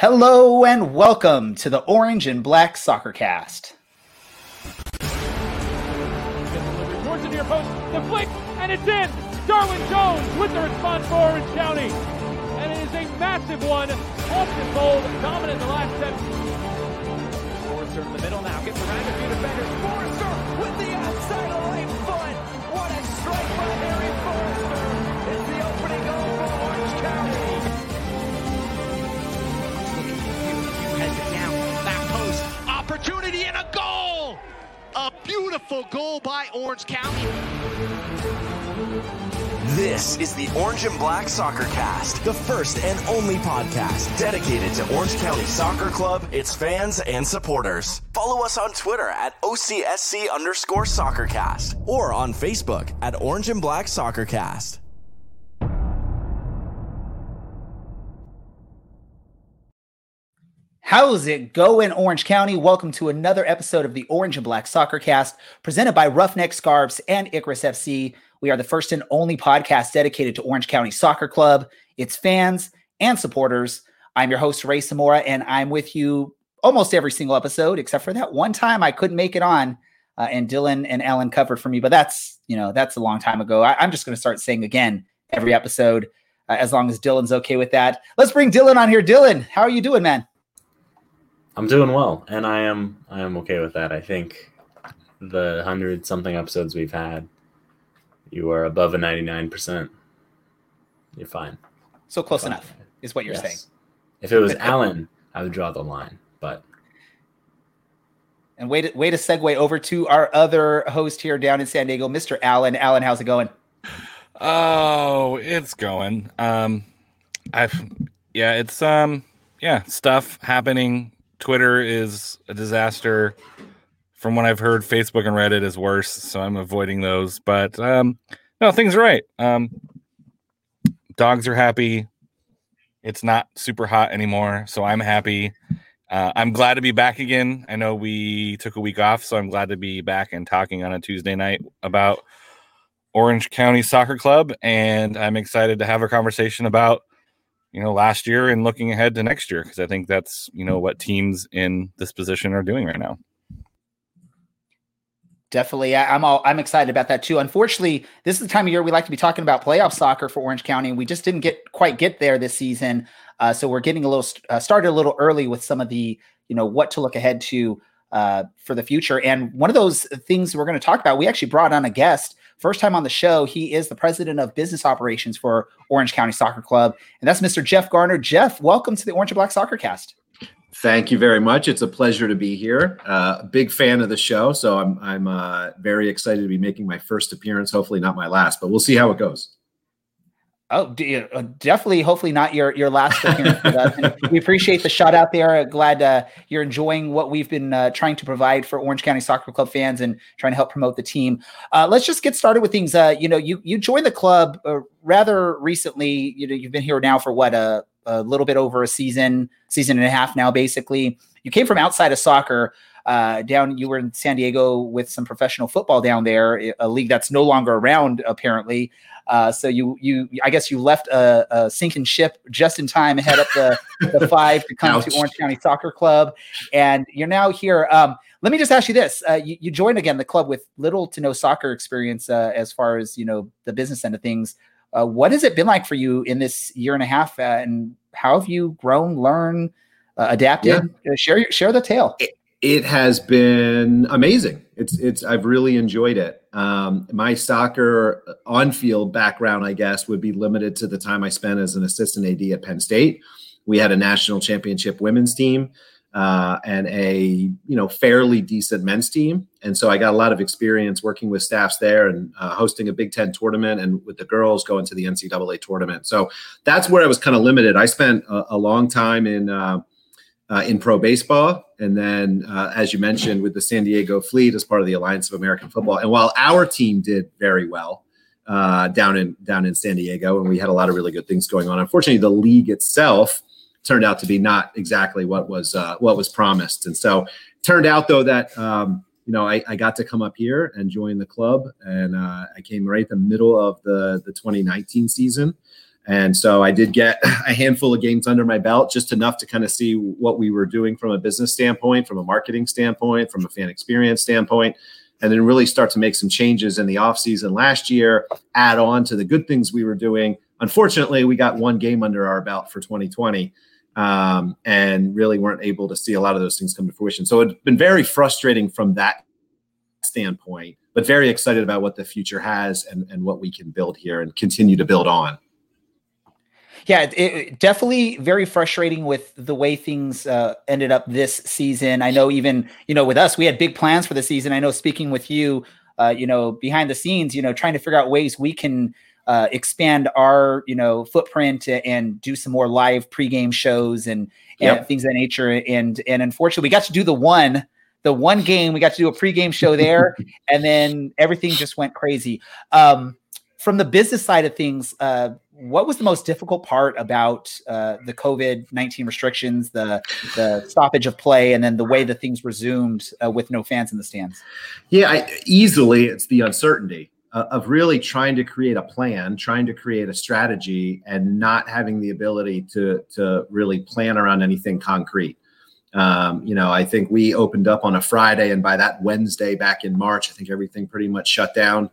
Hello and welcome to the Orange and Black Soccer Cast. The flick, and it's in. Darwin Jones with the response for Orange County. And it is a massive one. The goal, dominant in the last seven. Forrester in the middle now, gets around a few defenders. Forrester with the outside beautiful goal by Orange County. This is the Orange and Black Soccer Cast, the first and only podcast dedicated to Orange County Soccer Club, its fans, and supporters. Follow us on Twitter at OCSC underscore soccercast or on Facebook at Orange and Black Soccer Cast. How's it going, Orange County? Welcome to another episode of the Orange and Black Soccer Cast, presented by Roughneck Scarves and Icarus FC. We are the first and only podcast dedicated to Orange County Soccer Club, its fans, and supporters. I'm your host, Ray Samora, and I'm with you almost every single episode, except for that one time I couldn't make it on, uh, and Dylan and Alan covered for me. But that's you know that's a long time ago. I, am just going to start saying again every episode, uh, as long as Dylan's okay with that. Let's bring Dylan on here. Dylan, how are you doing, man? I'm doing well, and I am I am okay with that. I think the hundred something episodes we've had, you are above a ninety nine percent. You're fine. So close Fine. enough is what you're Yes. saying. If it was Alan, I would draw the line. But And way to way to segue over to our other host here down in San Diego, Mr. Allen. Allen, how's it going? Oh, it's going. Um, I've yeah, it's um, yeah, stuff happening. Twitter is a disaster. From what I've heard, Facebook and Reddit is worse, so I'm avoiding those. But um, no, things are right. Um, dogs are happy. It's not super hot anymore, so I'm happy. Uh, I'm glad to be back again. I know we took a week off, so I'm glad to be back and talking on a Tuesday night about Orange County Soccer Club, and I'm excited to have a conversation about you know last year and looking ahead to next year because I think that's you know what teams in this position are doing right now. Definitely, I, I'm all I'm excited about that too. Unfortunately, this is the time of year we like to be talking about playoff soccer for Orange County, and we just didn't get quite get there this season. Uh, so we're getting a little uh, started a little early with some of the you know what to look ahead to uh, for the future. And one of those things we're going to talk about, we actually brought on a guest first time on the show. He is the president of business operations for Orange County Soccer Club, and that's Mr. Jeff Garner. Jeff, welcome to the Orange and Black Soccer Cast. Thank you very much. It's a pleasure to be here. Uh, big fan of the show, so I'm I'm uh, very excited to be making my first appearance. Hopefully, not my last, but we'll see how it goes. Oh, uh, definitely. Hopefully, not your your last. We appreciate the shout out there. Glad uh, you're enjoying what we've been uh, trying to provide for Orange County Soccer Club fans and trying to help promote the team. Uh, let's just get started with things. Uh, you know, you you joined the club uh, rather recently. You know, you've been here now for what a a little bit over a season, season and a half now. Basically, you came from outside of soccer. Uh, down, you were in San Diego with some professional football down there, a league that's no longer around apparently. Uh, so you you I guess you left a, a sinking ship just in time, head up the, the five to come to Orange County Soccer Club, and you're now here. Um, let me just ask you this: uh, you, you joined again the club with little to no soccer experience uh, as far as you know the business end of things. Uh, what has it been like for you in this year and a half, uh, and how have you grown, learned, uh, adapted? Uh, share your- share the tale. It has been amazing. It's it's I've really enjoyed it. Um, my soccer on field background, I guess, would be limited to the time I spent as an assistant AD at Penn State. We had a national championship women's team uh, and a you know fairly decent men's team, and so I got a lot of experience working with staffs there and uh, hosting a Big Ten tournament, and with the girls going to the NCAA tournament. So that's where I was kind of limited. I spent a, a long time in. Uh, uh, in pro baseball, and then uh, as you mentioned, with the San Diego Fleet as part of the Alliance of American Football. And while our team did very well uh, down in down in San Diego, and we had a lot of really good things going on, unfortunately, the league itself turned out to be not exactly what was uh, what was promised. And so, turned out though that um, you know I, I got to come up here and join the club, and uh, I came right the middle of the the 2019 season And so I did get a handful of games under my belt, just enough to kind of see what we were doing from a business standpoint, from a marketing standpoint, from a fan experience standpoint, and then really start to make some changes in the offseason last year, add on to the good things we were doing. Unfortunately, we got one game under our belt for 2020 um, and really weren't able to see a lot of those things come to fruition. So it's been very frustrating from that standpoint, but very excited about what the future has and, and what we can build here and continue to build on. Yeah, it, it, definitely very frustrating with the way things uh, ended up this season. I know even you know with us, we had big plans for the season. I know speaking with you, uh, you know behind the scenes, you know trying to figure out ways we can uh, expand our you know footprint and do some more live pregame shows and, and yep. things of that nature. And and unfortunately, we got to do the one the one game we got to do a pregame show there, and then everything just went crazy. Um, from the business side of things, uh, what was the most difficult part about uh, the COVID nineteen restrictions, the the stoppage of play, and then the way that things resumed uh, with no fans in the stands? Yeah, I, easily it's the uncertainty uh, of really trying to create a plan, trying to create a strategy, and not having the ability to to really plan around anything concrete. Um, you know, I think we opened up on a Friday, and by that Wednesday back in March, I think everything pretty much shut down.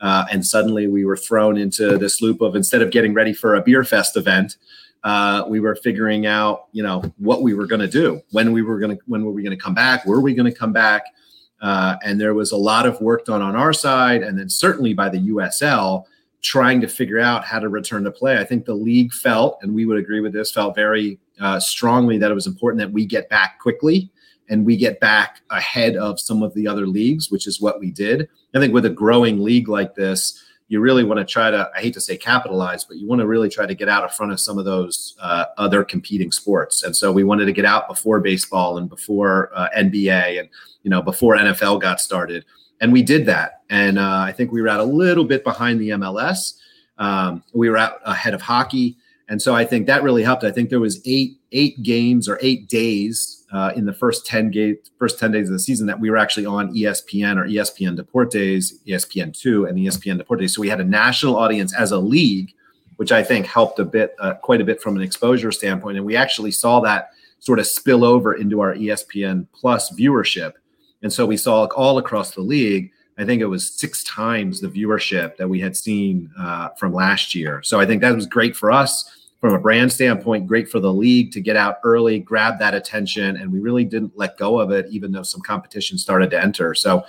Uh, and suddenly we were thrown into this loop of instead of getting ready for a beer fest event, uh, we were figuring out, you know, what we were going to do, when we were going to, when were we going to come back, were we going to come back? Uh, and there was a lot of work done on our side, and then certainly by the USL trying to figure out how to return to play. I think the league felt, and we would agree with this, felt very uh, strongly that it was important that we get back quickly and we get back ahead of some of the other leagues, which is what we did. I think with a growing league like this, you really want to try to, I hate to say capitalize, but you want to really try to get out in front of some of those uh, other competing sports. And so we wanted to get out before baseball and before uh, NBA and, you know, before NFL got started. And we did that. And uh, I think we were out a little bit behind the MLS. Um, we were out ahead of hockey. And so I think that really helped. I think there was eight eight games or eight days uh, in the first 10 ga- first 10 days of the season that we were actually on ESPN or ESPN Deportes, ESPN2 and ESPN Deportes. So we had a national audience as a league, which I think helped a bit, uh, quite a bit from an exposure standpoint. And we actually saw that sort of spill over into our ESPN Plus viewership. And so we saw all across the league. I think it was six times the viewership that we had seen uh, from last year. So I think that was great for us from a brand standpoint, great for the league to get out early, grab that attention, and we really didn't let go of it, even though some competition started to enter. So,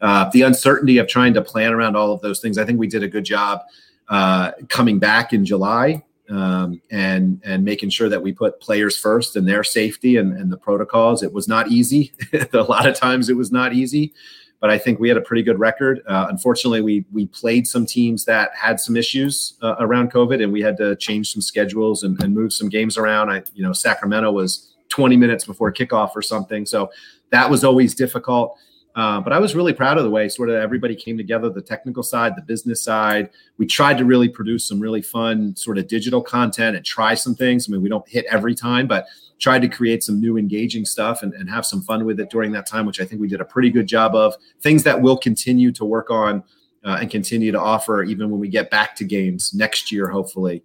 uh, the uncertainty of trying to plan around all of those things, I think we did a good job uh, coming back in July um, and and making sure that we put players first and their safety and, and the protocols. It was not easy. a lot of times, it was not easy but I think we had a pretty good record. Uh, unfortunately, we we played some teams that had some issues uh, around COVID, and we had to change some schedules and, and, move some games around. I, you know, Sacramento was 20 minutes before kickoff or something, so that was always difficult. Uh, but I was really proud of the way sort of everybody came together the technical side, the business side. We tried to really produce some really fun sort of digital content and try some things. I mean, we don't hit every time, but tried to create some new engaging stuff and, and have some fun with it during that time, which I think we did a pretty good job of. Things that we'll continue to work on uh, and continue to offer even when we get back to games next year, hopefully.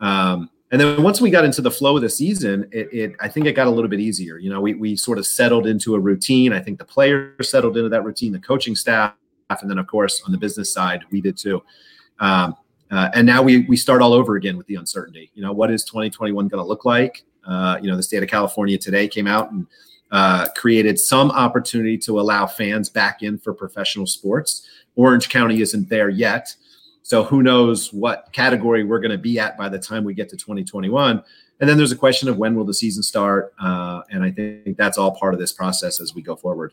Um, and then once we got into the flow of the season, it, it, I think it got a little bit easier. You know, we we sort of settled into a routine. I think the players settled into that routine, the coaching staff, and then of course on the business side, we did too. Um, uh, and now we we start all over again with the uncertainty. You know, what is 2021 going to look like? Uh, you know, the state of California today came out and uh, created some opportunity to allow fans back in for professional sports. Orange County isn't there yet. So who knows what category we're going to be at by the time we get to 2021. And then there's a question of when will the season start? Uh, and I think that's all part of this process as we go forward.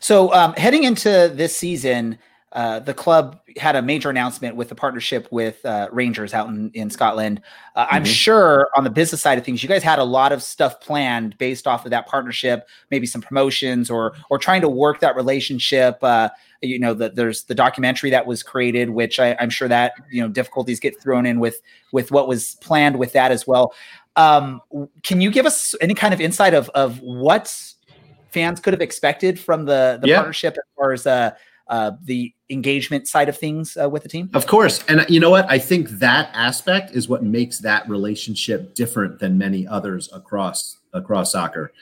So um, heading into this season, uh, the club had a major announcement with the partnership with uh, Rangers out in, in Scotland. Uh, mm-hmm. I'm sure on the business side of things, you guys had a lot of stuff planned based off of that partnership, maybe some promotions or or trying to work that relationship. Uh, you know, the, there's the documentary that was created, which I, am sure that you know difficulties get thrown in with with what was planned with that as well. Um, can you give us any kind of insight of of what fans could have expected from the the yeah. partnership as far as uh, uh, the engagement side of things uh, with the team? Of course. And you know what? I think that aspect is what makes that relationship different than many others across across soccer.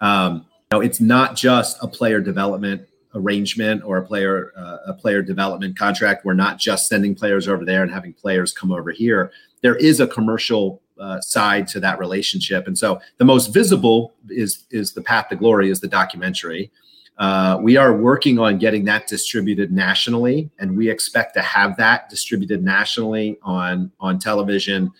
Um, you know, it's not just a player development arrangement or a player uh, a player development contract. We're not just sending players over there and having players come over here. There is a commercial uh, side to that relationship, and so the most visible is is the path to glory is the documentary. Uh, we are working on getting that distributed nationally, and we expect to have that distributed nationally on on television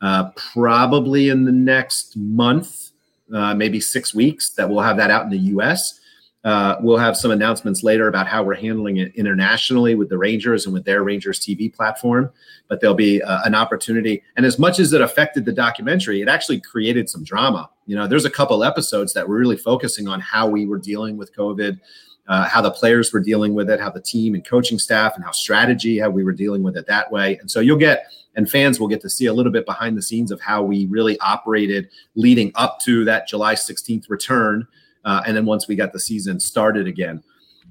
uh, probably in the next month, uh, maybe six weeks. That we'll have that out in the U.S. Uh, we'll have some announcements later about how we're handling it internationally with the Rangers and with their Rangers TV platform. But there'll be uh, an opportunity. And as much as it affected the documentary, it actually created some drama. You know, there's a couple episodes that were really focusing on how we were dealing with COVID, uh, how the players were dealing with it, how the team and coaching staff and how strategy, how we were dealing with it that way. And so you'll get, and fans will get to see a little bit behind the scenes of how we really operated leading up to that July 16th return uh, and then once we got the season started again.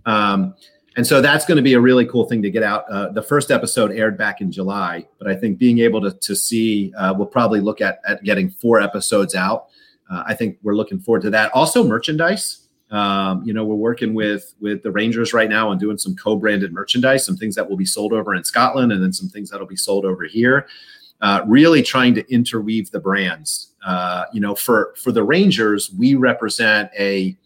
Um, and so that's going to be a really cool thing to get out. Uh, the first episode aired back in July, but I think being able to, to see, uh, we'll probably look at, at getting four episodes out. Uh, I think we're looking forward to that. Also, merchandise. Um, you know, we're working with with the Rangers right now on doing some co-branded merchandise, some things that will be sold over in Scotland, and then some things that'll be sold over here. Uh, really trying to interweave the brands. Uh, you know, for for the Rangers, we represent a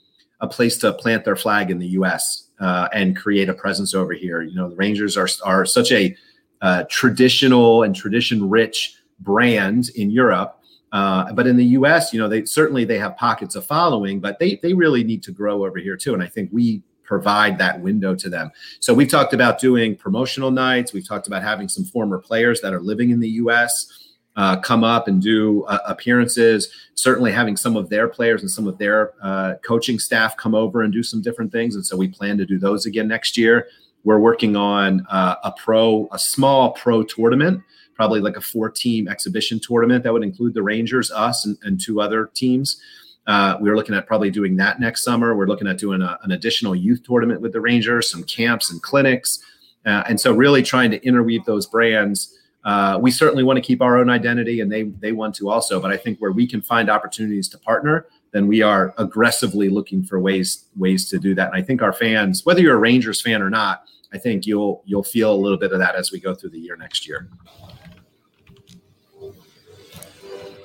a place to plant their flag in the U.S. Uh, and create a presence over here. You know, the Rangers are are such a uh, traditional and tradition rich brand in Europe. Uh, but in the U.S., you know, they certainly they have pockets of following, but they they really need to grow over here too. And I think we provide that window to them. So we've talked about doing promotional nights. We've talked about having some former players that are living in the U.S. Uh, come up and do uh, appearances. Certainly, having some of their players and some of their uh, coaching staff come over and do some different things. And so we plan to do those again next year. We're working on uh, a pro, a small pro tournament, probably like a four-team exhibition tournament that would include the Rangers, us, and, and two other teams. Uh, we are looking at probably doing that next summer. We're looking at doing a, an additional youth tournament with the Rangers, some camps and clinics. Uh, and so, really trying to interweave those brands. Uh, we certainly want to keep our own identity, and they they want to also. But I think where we can find opportunities to partner, then we are aggressively looking for ways ways to do that. And I think our fans, whether you're a Rangers fan or not, I think you'll you'll feel a little bit of that as we go through the year next year.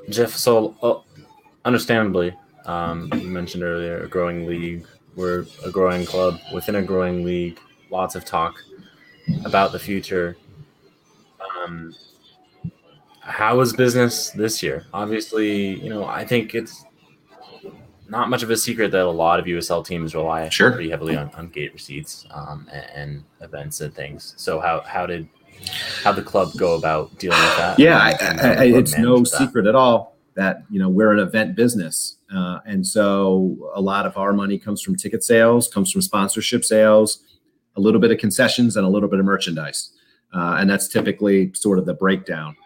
Jeff, so uh, understandably, um, you mentioned earlier a growing league. We're a growing club within a growing league. Lots of talk about the future. Um, how is business this year? Obviously, you know, I think it's not much of a secret that a lot of USL teams rely sure. pretty heavily on, on gate receipts um, and, and, events and things. So how how did how the club go about dealing with that? Yeah, I, I, it's no secret at all that you know we're an event business uh, and so a lot of our money comes from ticket sales comes from sponsorship sales a little bit of concessions and a little bit of merchandise. Uh, and that's typically sort of the breakdown.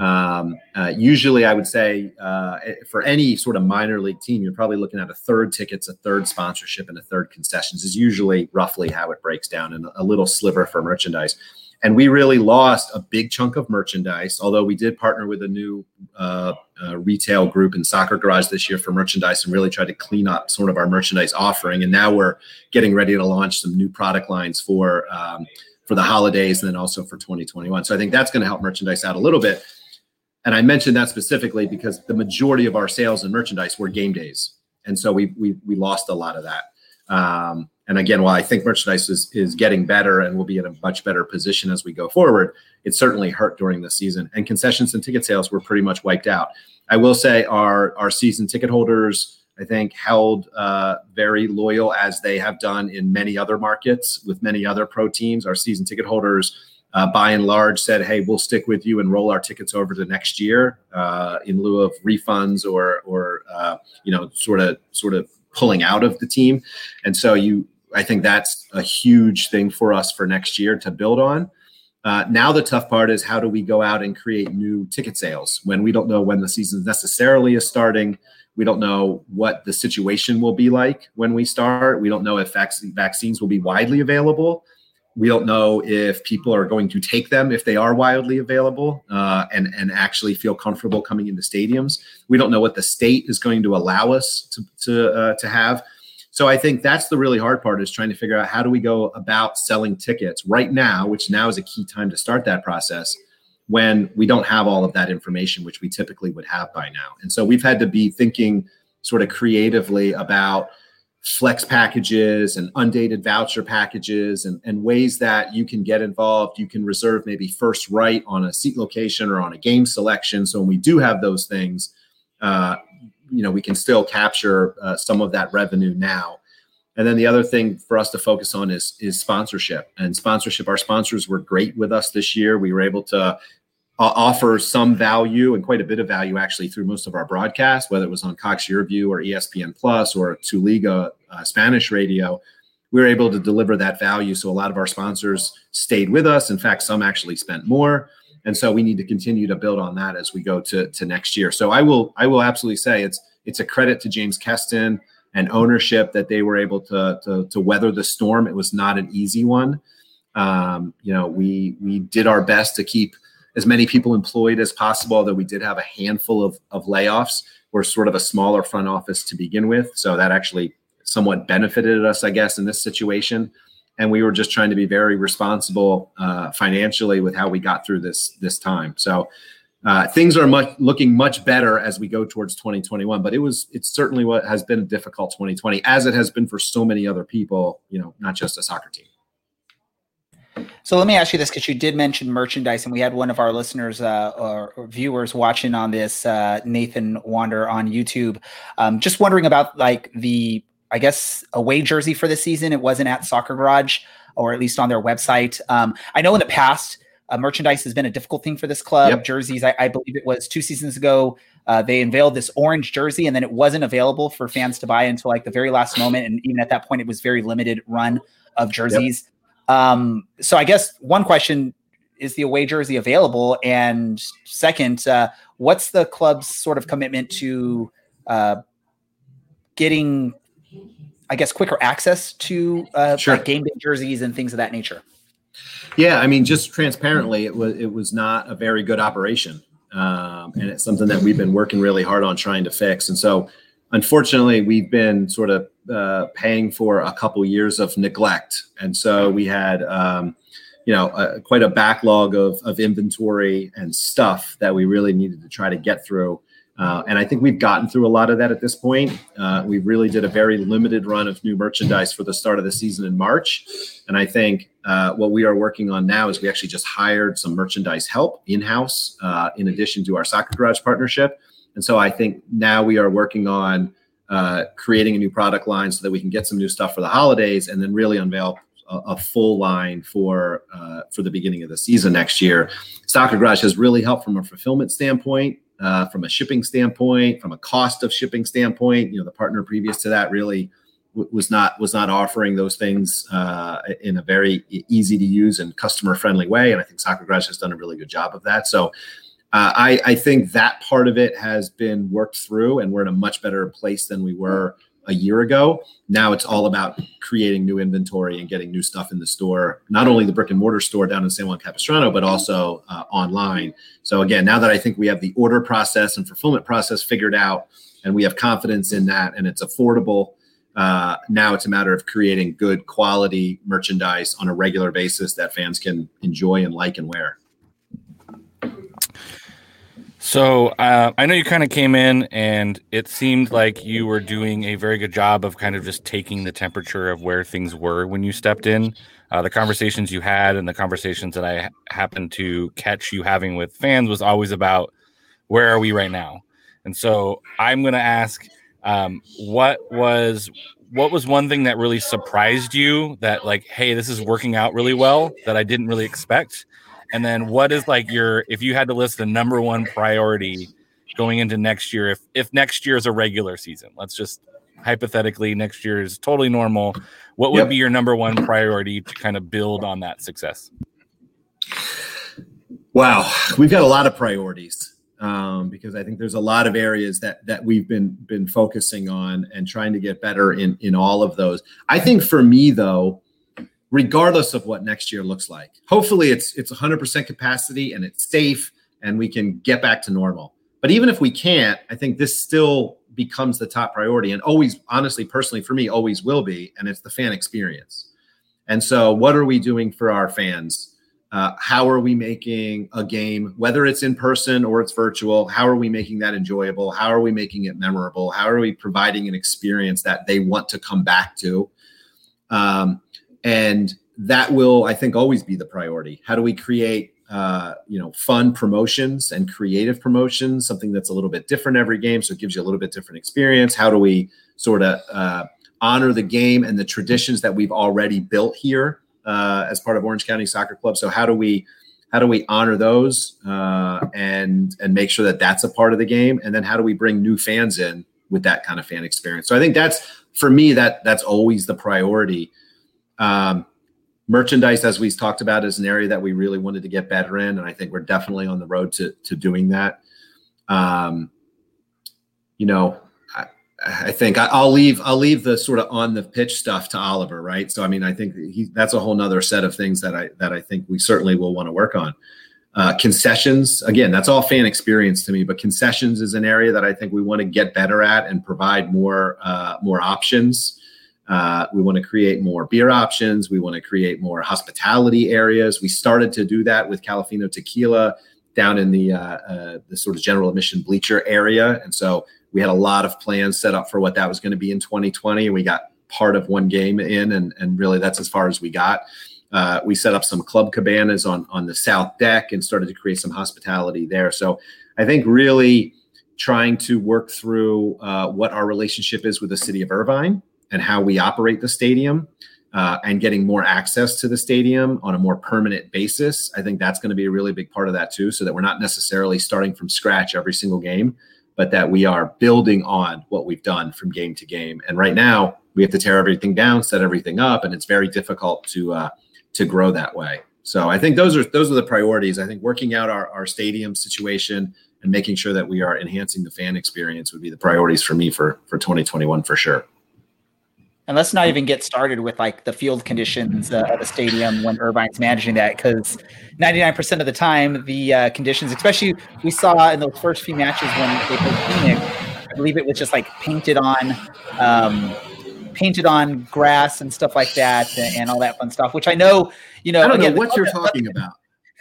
Um, uh, usually i would say uh, for any sort of minor league team you're probably looking at a third tickets a third sponsorship and a third concessions is usually roughly how it breaks down and a little sliver for merchandise and we really lost a big chunk of merchandise although we did partner with a new uh, uh, retail group in soccer garage this year for merchandise and really tried to clean up sort of our merchandise offering. And now we're getting ready to launch some new product lines for um, for the holidays and then also for 2021 so i think that's going to help merchandise out a little bit. And i mentioned that specifically because the majority of our sales and merchandise were game days. And so we we, we lost a lot of that. Um, and again, while I think merchandise is, is getting better and will be in a much better position as we go forward, it certainly hurt during the season. And concessions and ticket sales were pretty much wiped out. I will say our our season ticket holders, I think, held uh, very loyal as they have done in many other markets with many other pro teams. Our season ticket holders, uh, by and large, said, "Hey, we'll stick with you and roll our tickets over to next year uh, in lieu of refunds or or uh, you know, sort of sort of." pulling out of the team and so you I think that's a huge thing for us for next year to build on. Uh, now the tough part is how do we go out and create new ticket sales when we don't know when the season necessarily is starting. We don't know what the situation will be like when we start. We don't know if vac- vaccines will be widely available. we don't know if people are going to take them if they are widely available uh, and and actually feel comfortable coming into stadiums. We don't know what the state is going to allow us to to uh, to have. So I think that's the really hard part is trying to figure out how do we go about selling tickets right now, which now is a key time to start that process when we don't have all of that information, which we typically would have by now. And so we've had to be thinking sort of creatively about flex packages and undated voucher packages and, and ways that you can get involved. You can reserve maybe first right on a seat location or on a game selection. So when we do have those things, uh, you know, we can still capture uh, some of that revenue now. And then the other thing for us to focus on is is sponsorship and sponsorship. Our sponsors were great with us this year. We were able to uh, offer some value and quite a bit of value actually through most of our broadcasts, whether it was on Cox View or ESPN Plus or Tu Liga uh, Spanish radio. We were able to deliver that value. So a lot of our sponsors stayed with us. In fact, some actually spent more. And so we need to continue to build on that as we go to, to next year. So I will I will absolutely say it's it's a credit to James Keston and ownership that they were able to, to, to weather the storm. It was not an easy one. Um, you know, we we did our best to keep as many people employed as possible, although we did have a handful of, of layoffs. We're sort of a smaller front office to begin with. So that actually somewhat benefited us, I guess, in this situation. And we were just trying to be very responsible uh, financially with how we got through this this time. So uh, things are much looking much better as we go towards 2021. But it was it's certainly what has been a difficult 2020, as it has been for so many other people. You know, not just a soccer team. So let me ask you this because you did mention merchandise, and we had one of our listeners uh, or, or, viewers watching on this, uh, Nathan Wander on YouTube, um, just wondering about like the, I guess, away jersey for the season. It wasn't at Soccer Garage, or at least on their website. Um, I know in the past, uh, merchandise has been a difficult thing for this club. Yep. Jerseys, I, I, believe it was two seasons ago. Uh, they unveiled this orange jersey, and then it wasn't available for fans to buy until like the very last moment. And even at that point, it was very limited run of jerseys. Yep. Um, so I guess one question is the away jersey available? And second, uh, what's the club's sort of commitment to uh, getting, I guess, quicker access to uh, sure. like game day jerseys and things of that nature? Yeah, I mean, just transparently, it was it was not a very good operation, um, and it's something that we've been working really hard on trying to fix. And so, unfortunately, we've been sort of uh, paying for a couple years of neglect, and so we had, um, you know, a, quite a backlog of, of inventory and stuff that we really needed to try to get through. Uh, and I think we've gotten through a lot of that at this point. Uh, we really did a very limited run of new merchandise for the start of the season in March. And I think uh, what we are working on now is we actually just hired some merchandise help in house uh, in addition to our Soccer Garage partnership. And so I think now we are working on uh, creating a new product line so that we can get some new stuff for the holidays and then really unveil a, a full line for uh, for the beginning of the season next year. Soccer Garage has really helped from a fulfillment standpoint, uh, from a shipping standpoint, from a cost of shipping standpoint. You know, the partner previous to that really w- was not was not offering those things uh, in a very easy to use and customer friendly way, and I think Soccer Garage has done a really good job of that. So uh, I, I, think that part of it has been worked through, and we're in a much better place than we were a year ago. Now it's all about creating new inventory and getting new stuff in the store, not only the brick and mortar store down in San Juan Capistrano, but also uh, online. So again, now that I think we have the order process and fulfillment process figured out, and we have confidence in that, and it's affordable. Uh, now it's a matter of creating good quality merchandise on a regular basis that fans can enjoy and like and wear. So uh, I know you kind of came in, and it seemed like you were doing a very good job of kind of just taking the temperature of where things were when you stepped in. Uh, the conversations you had and the conversations that I happened to catch you having with fans was always about where are we right now. And so I'm going to ask, um, what was what was one thing that really surprised you that like, hey, this is working out really well that I didn't really expect? And then what is like your if you had to list the number one priority going into next year if if next year is a regular season. Let's just hypothetically next year is totally normal. What would yep. be your number one priority to kind of build on that success? Wow, we've got a lot of priorities um, because I think there's a lot of areas that that we've been been focusing on and trying to get better in in all of those. I think for me though, regardless of what next year looks like. Hopefully, it's it's 100% capacity and it's safe, and we can get back to normal. But even if we can't, I think this still becomes the top priority, and always, honestly, personally, for me, always will be, and it's the fan experience. And so, what are we doing for our fans? Uh, how are we making a game, whether it's in person or it's virtual? How are we making that enjoyable? How are we making it memorable? How are we providing an experience that they want to come back to? Um, and that will, I think, always be the priority. How do we create, uh, you know, fun promotions and creative promotions, something that's a little bit different every game, so it gives you a little bit different experience? How do we sort of uh, honor the game and the traditions that we've already built here? uh, as part of Orange County Soccer Club. So how do we how do we honor those uh, and and make sure that that's a part of the game? And then how do we bring new fans in with that kind of fan experience? So I think that's for me that that's always the priority. Um, merchandise, as we've talked about, is an area that we really wanted to get better in, and I think we're definitely on the road to to doing that. Um, you know, I I think I'll leave I'll leave the sort of on the pitch stuff to Oliver, right? So I mean, I think he, that's a whole nother set of things that I that I think we certainly will want to work on. Uh, concessions, again, that's all fan experience to me, but concessions is an area that I think we want to get better at and provide more uh, more options. Uh, we want to create more beer options. We want to create more hospitality areas. We started to do that with Califino Tequila down in the uh, uh, the sort of general admission bleacher area, and so we had a lot of plans set up for what that was going to be in 2020 we got part of one game in and, and really that's as far as we got uh, we set up some club cabanas on on the south deck and started to create some hospitality there so i think really trying to work through uh, what our relationship is with the city of irvine and how we operate the stadium uh, and getting more access to the stadium on a more permanent basis i think that's going to be a really big part of that too so that we're not necessarily starting from scratch every single game but that we are building on what we've done from game to game. And right now, we have to tear everything down, set everything up, and it's very difficult to uh, to grow that way. So I think those are those are the priorities. I think working out our, our stadium situation and making sure that we are enhancing the fan experience would be the priorities for me for for 2021 for sure. And let's not even get started with like the field conditions uh, at the stadium when Irvine's managing that, because 99% of the time, the uh, conditions, especially we saw in those first few matches when they played Phoenix, I believe it was just like painted on, um, painted on grass and stuff like that, and, and all that fun stuff. Which I know, you know, I don't again, know what you're talking about.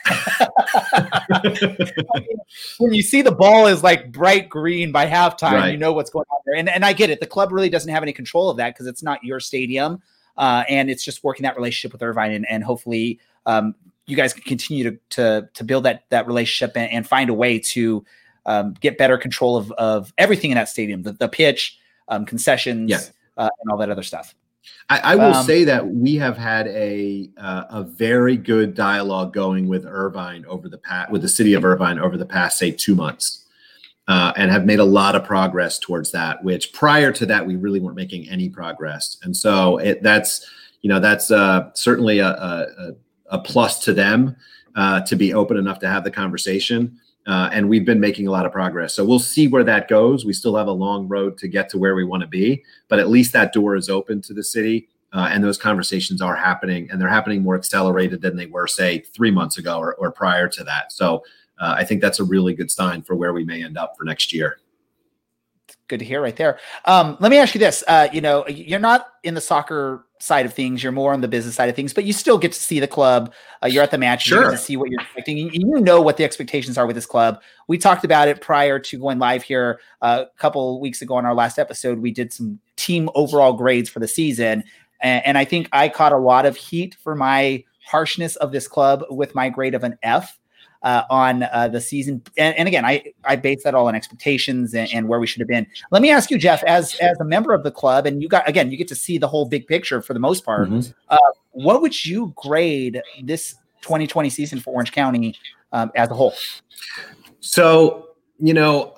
when you see the ball is like bright green by halftime, right. you know what's going on there. And, and I get it. The club really doesn't have any control of that because it's not your stadium. Uh, and it's just working that relationship with Irvine. And, and hopefully um, you guys can continue to, to, to build that, that relationship and, and find a way to um, get better control of, of everything in that stadium, the, the pitch, um, concessions, yeah. uh, and all that other stuff. I, I will um, say that we have had a uh, a very good dialogue going with Irvine over the past with the city of Irvine over the past say two months, uh, and have made a lot of progress towards that. Which prior to that we really weren't making any progress, and so it, that's you know that's uh, certainly a, a, a plus to them uh, to be open enough to have the conversation. Uh, and we've been making a lot of progress. So we'll see where that goes. We still have a long road to get to where we want to be, but at least that door is open to the city. Uh, and those conversations are happening, and they're happening more accelerated than they were, say, three months ago or, or prior to that. So uh, I think that's a really good sign for where we may end up for next year good to hear right there. Um, let me ask you this: uh, you know, you're not in the soccer side of things; you're more on the business side of things, but you still get to see the club. Uh, you're at the match, sure. you get to see what you're expecting. You, you, know what the expectations are with this club. We talked about it prior to going live here uh, a couple weeks ago on our last episode. We did some team overall grades for the season, and, and I think I caught a lot of heat for my harshness of this club with my grade of an F uh, on uh, the season. And, and, again, I I base that all on expectations and, and, where we should have been. Let me ask you, Jeff, as as a member of the club, and you got again, you get to see the whole big picture for the most part. Mm-hmm. Uh, what would you grade this 2020 season for Orange County um, as a whole? So you know,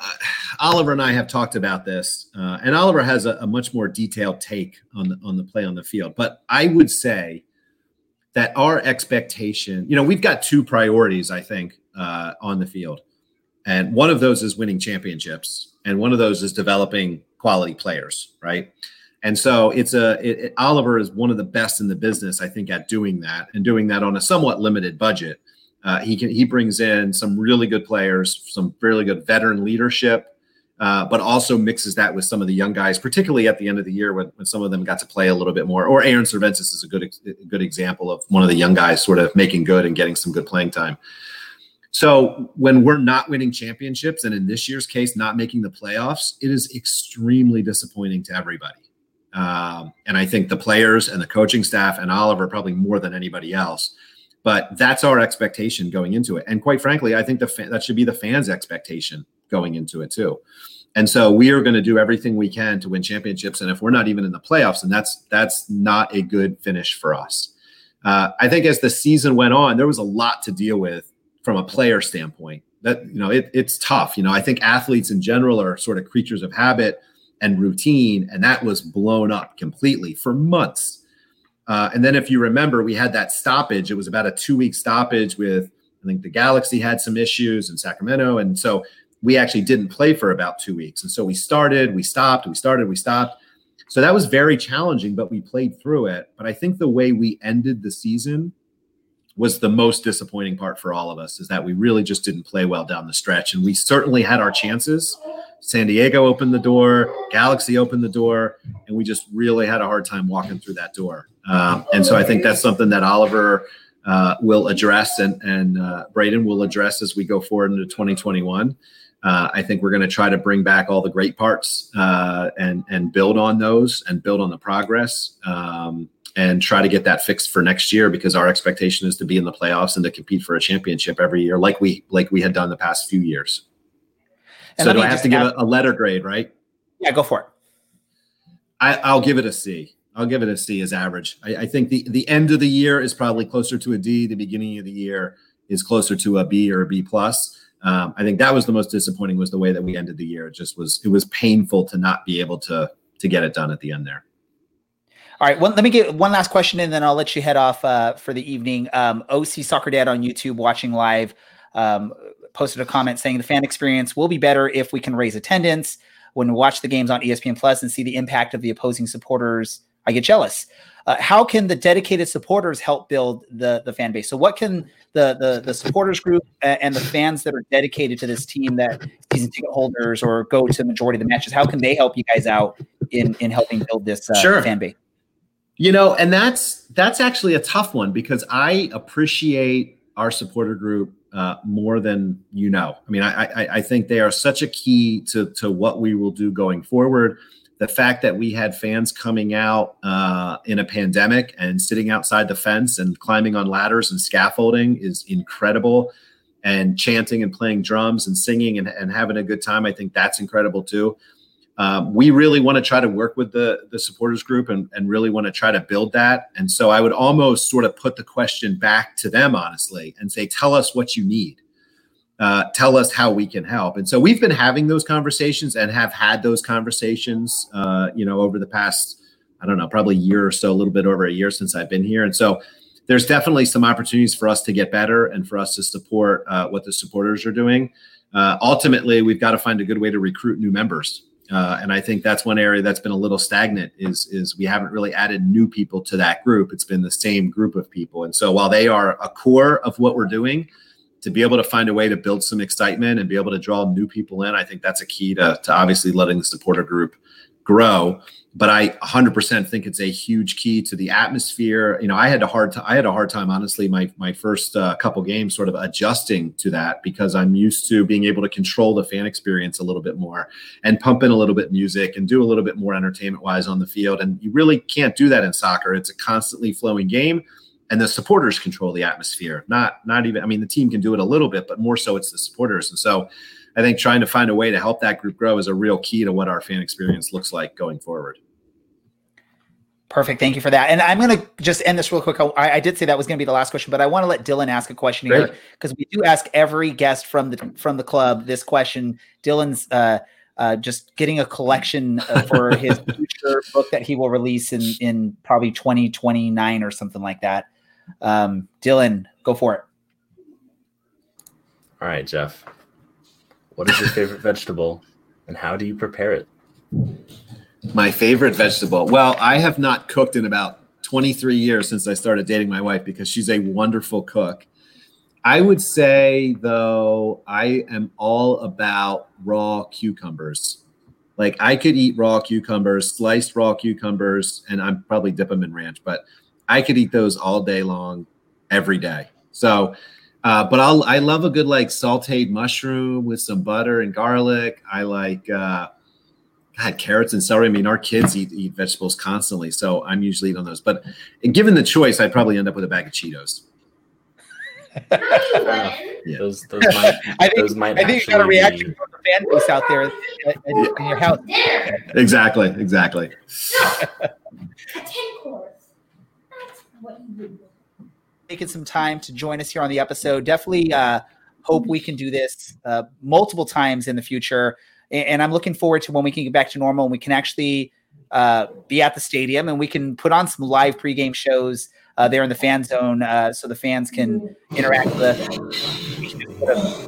Oliver and I have talked about this, uh, and Oliver has a, a, much more detailed take on the on the play on the field. But I would say that our expectation, you know, we've got two priorities, I think, uh, on the field. And one of those is winning championships, and one of those is developing quality players, right? And so it's a it, it, Oliver is one of the best in the business, I think, at doing that and doing that on a somewhat limited budget. Uh, he can he brings in some really good players, some fairly good veteran leadership, uh, but also mixes that with some of the young guys, particularly at the end of the year when, when some of them got to play a little bit more. Or Aaron Cervantes is a good a good example of one of the young guys sort of making good and getting some good playing time. So when we're not winning championships, and in this year's case, not making the playoffs, it is extremely disappointing to everybody. Um, and I think the players and the coaching staff and Oliver probably more than anybody else but that's our expectation going into it. And quite frankly, I think the fa- that should be the fans' expectation going into it too. And so we are going to do everything we can to win championships. And if we're not even in the playoffs, and that's that's not a good finish for us. Uh, I think as the season went on, there was a lot to deal with from a player standpoint. That you know, it, it's tough. You know, I think athletes in general are sort of creatures of habit and routine, and that was blown up completely for months uh, and then if you remember, we had that stoppage. It was about a two week stoppage with, I think the Galaxy had some issues in Sacramento. And so we actually didn't play for about two weeks. And so we started, we stopped, we started, we stopped. So that was very challenging, but we played through it. But I think the way we ended the season was the most disappointing part for all of us is that we really just didn't play well down the stretch. And we certainly had our chances. San Diego opened the door, Galaxy opened the door, and we just really had a hard time walking through that door. Um, and so I think that's something that Oliver uh, will address and, and uh, Braeden will address as we go forward into 2021. Uh, I think we're going to try to bring back all the great parts uh, and and build on those and build on the progress um, and try to get that fixed for next year because our expectation is to be in the playoffs and to compete for a championship every year, like we like we had done the past few years. And so do I have to give a, a letter grade, right? Yeah, go for it. I, I'll give it a C. I'll give it a C as average. I, I, think the the end of the year is probably closer to a D. The beginning of the year is closer to a B or a B plus. Um, I think that was the most disappointing was the way that we ended the year. It just was it was painful to not be able to to get it done at the end there. All right, well, let me get one last question, and then I'll let you head off uh, for the evening. Um, OC Soccer Dad on YouTube, watching live, um, posted a comment saying the fan experience will be better if we can raise attendance. When we watch the games on ESPN Plus and see the impact of the opposing supporters I get jealous. Uh, how can the dedicated supporters help build the the fan base? So, what can the the, the supporters group and the fans that are dedicated to this team, that season ticket holders or go to the majority of the matches, how can they help you guys out in in helping build this uh, sure. fan base? You know, and that's that's actually a tough one because I appreciate our supporter group uh, more than you know. I mean, I, I I think they are such a key to to what we will do going forward. The fact that we had fans coming out uh, in a pandemic and sitting outside the fence and climbing on ladders and scaffolding is incredible. And chanting and playing drums and singing and, and having a good time i think that's incredible too um, we really want to try to work with the the supporters group and, and really want to try to build that and so i would almost sort of put the question back to them honestly and say tell us what you need uh, tell us how we can help. And so we've been having those conversations and have had those conversations, uh, you know, over the past, I don't know, probably a year or so, a little bit over a year since I've been here. And so there's definitely some opportunities for us to get better and for us to support uh, what the supporters are doing. Uh, ultimately, we've got to find a good way to recruit new members. Uh, and I think that's one area that's been a little stagnant is is we haven't really added new people to that group. It's been the same group of people. And so while they are a core of what we're doing, to be able to find a way to build some excitement and be able to draw new people in, I think that's a key to, to obviously letting the supporter group grow. But I 100% think it's a huge key to the atmosphere. You know, I had a hard time. I had a hard time, honestly, my my first uh, couple games, sort of adjusting to that because I'm used to being able to control the fan experience a little bit more and pump in a little bit music and do a little bit more entertainment wise on the field. And you really can't do that in soccer. It's a constantly flowing game and the supporters control the atmosphere not not even i mean the team can do it a little bit but more so it's the supporters and so i think trying to find a way to help that group grow is a real key to what our fan experience looks like going forward Perfect. Thank you for that. And I'm going to just end this real quick. I, I did say that was going to be the last question, but I want to let Dylan ask a question Great. here because we do ask every guest from the from the club this question. Dylan's uh, uh, just getting a collection uh, for his future book that he will release in in probably 2029 or something like that. Um, Dylan, go for it. All right, Jeff. What is your favorite vegetable and how do you prepare it? My favorite vegetable. Well, I have not cooked in about 23 years since I started dating my wife because she's a wonderful cook. I would say, though, I am all about raw cucumbers. Like I could eat raw cucumbers, sliced raw cucumbers, and I'm probably dip them in ranch, but I could eat those all day long, every day. So, uh, but I'll I love a good like sautéed mushroom with some butter and garlic. I like uh, God carrots and celery. I mean, our kids eat eat vegetables constantly, so I'm usually eating those. But given the choice, I'd probably end up with a bag of Cheetos. Yeah. Those, those might, I think, those might I think you got a reaction be- from the fan base out there at- at- in your house. Exactly, exactly. Ten course. That's what you would do. taking some time to join us here on the episode. Definitely uh, hope we can do this uh, multiple times in the future. And, I'm looking forward to when we can get back to normal and we can actually uh, be at the stadium and we can put on some live pregame shows uh, there in the fan zone uh, so the fans can interact with us.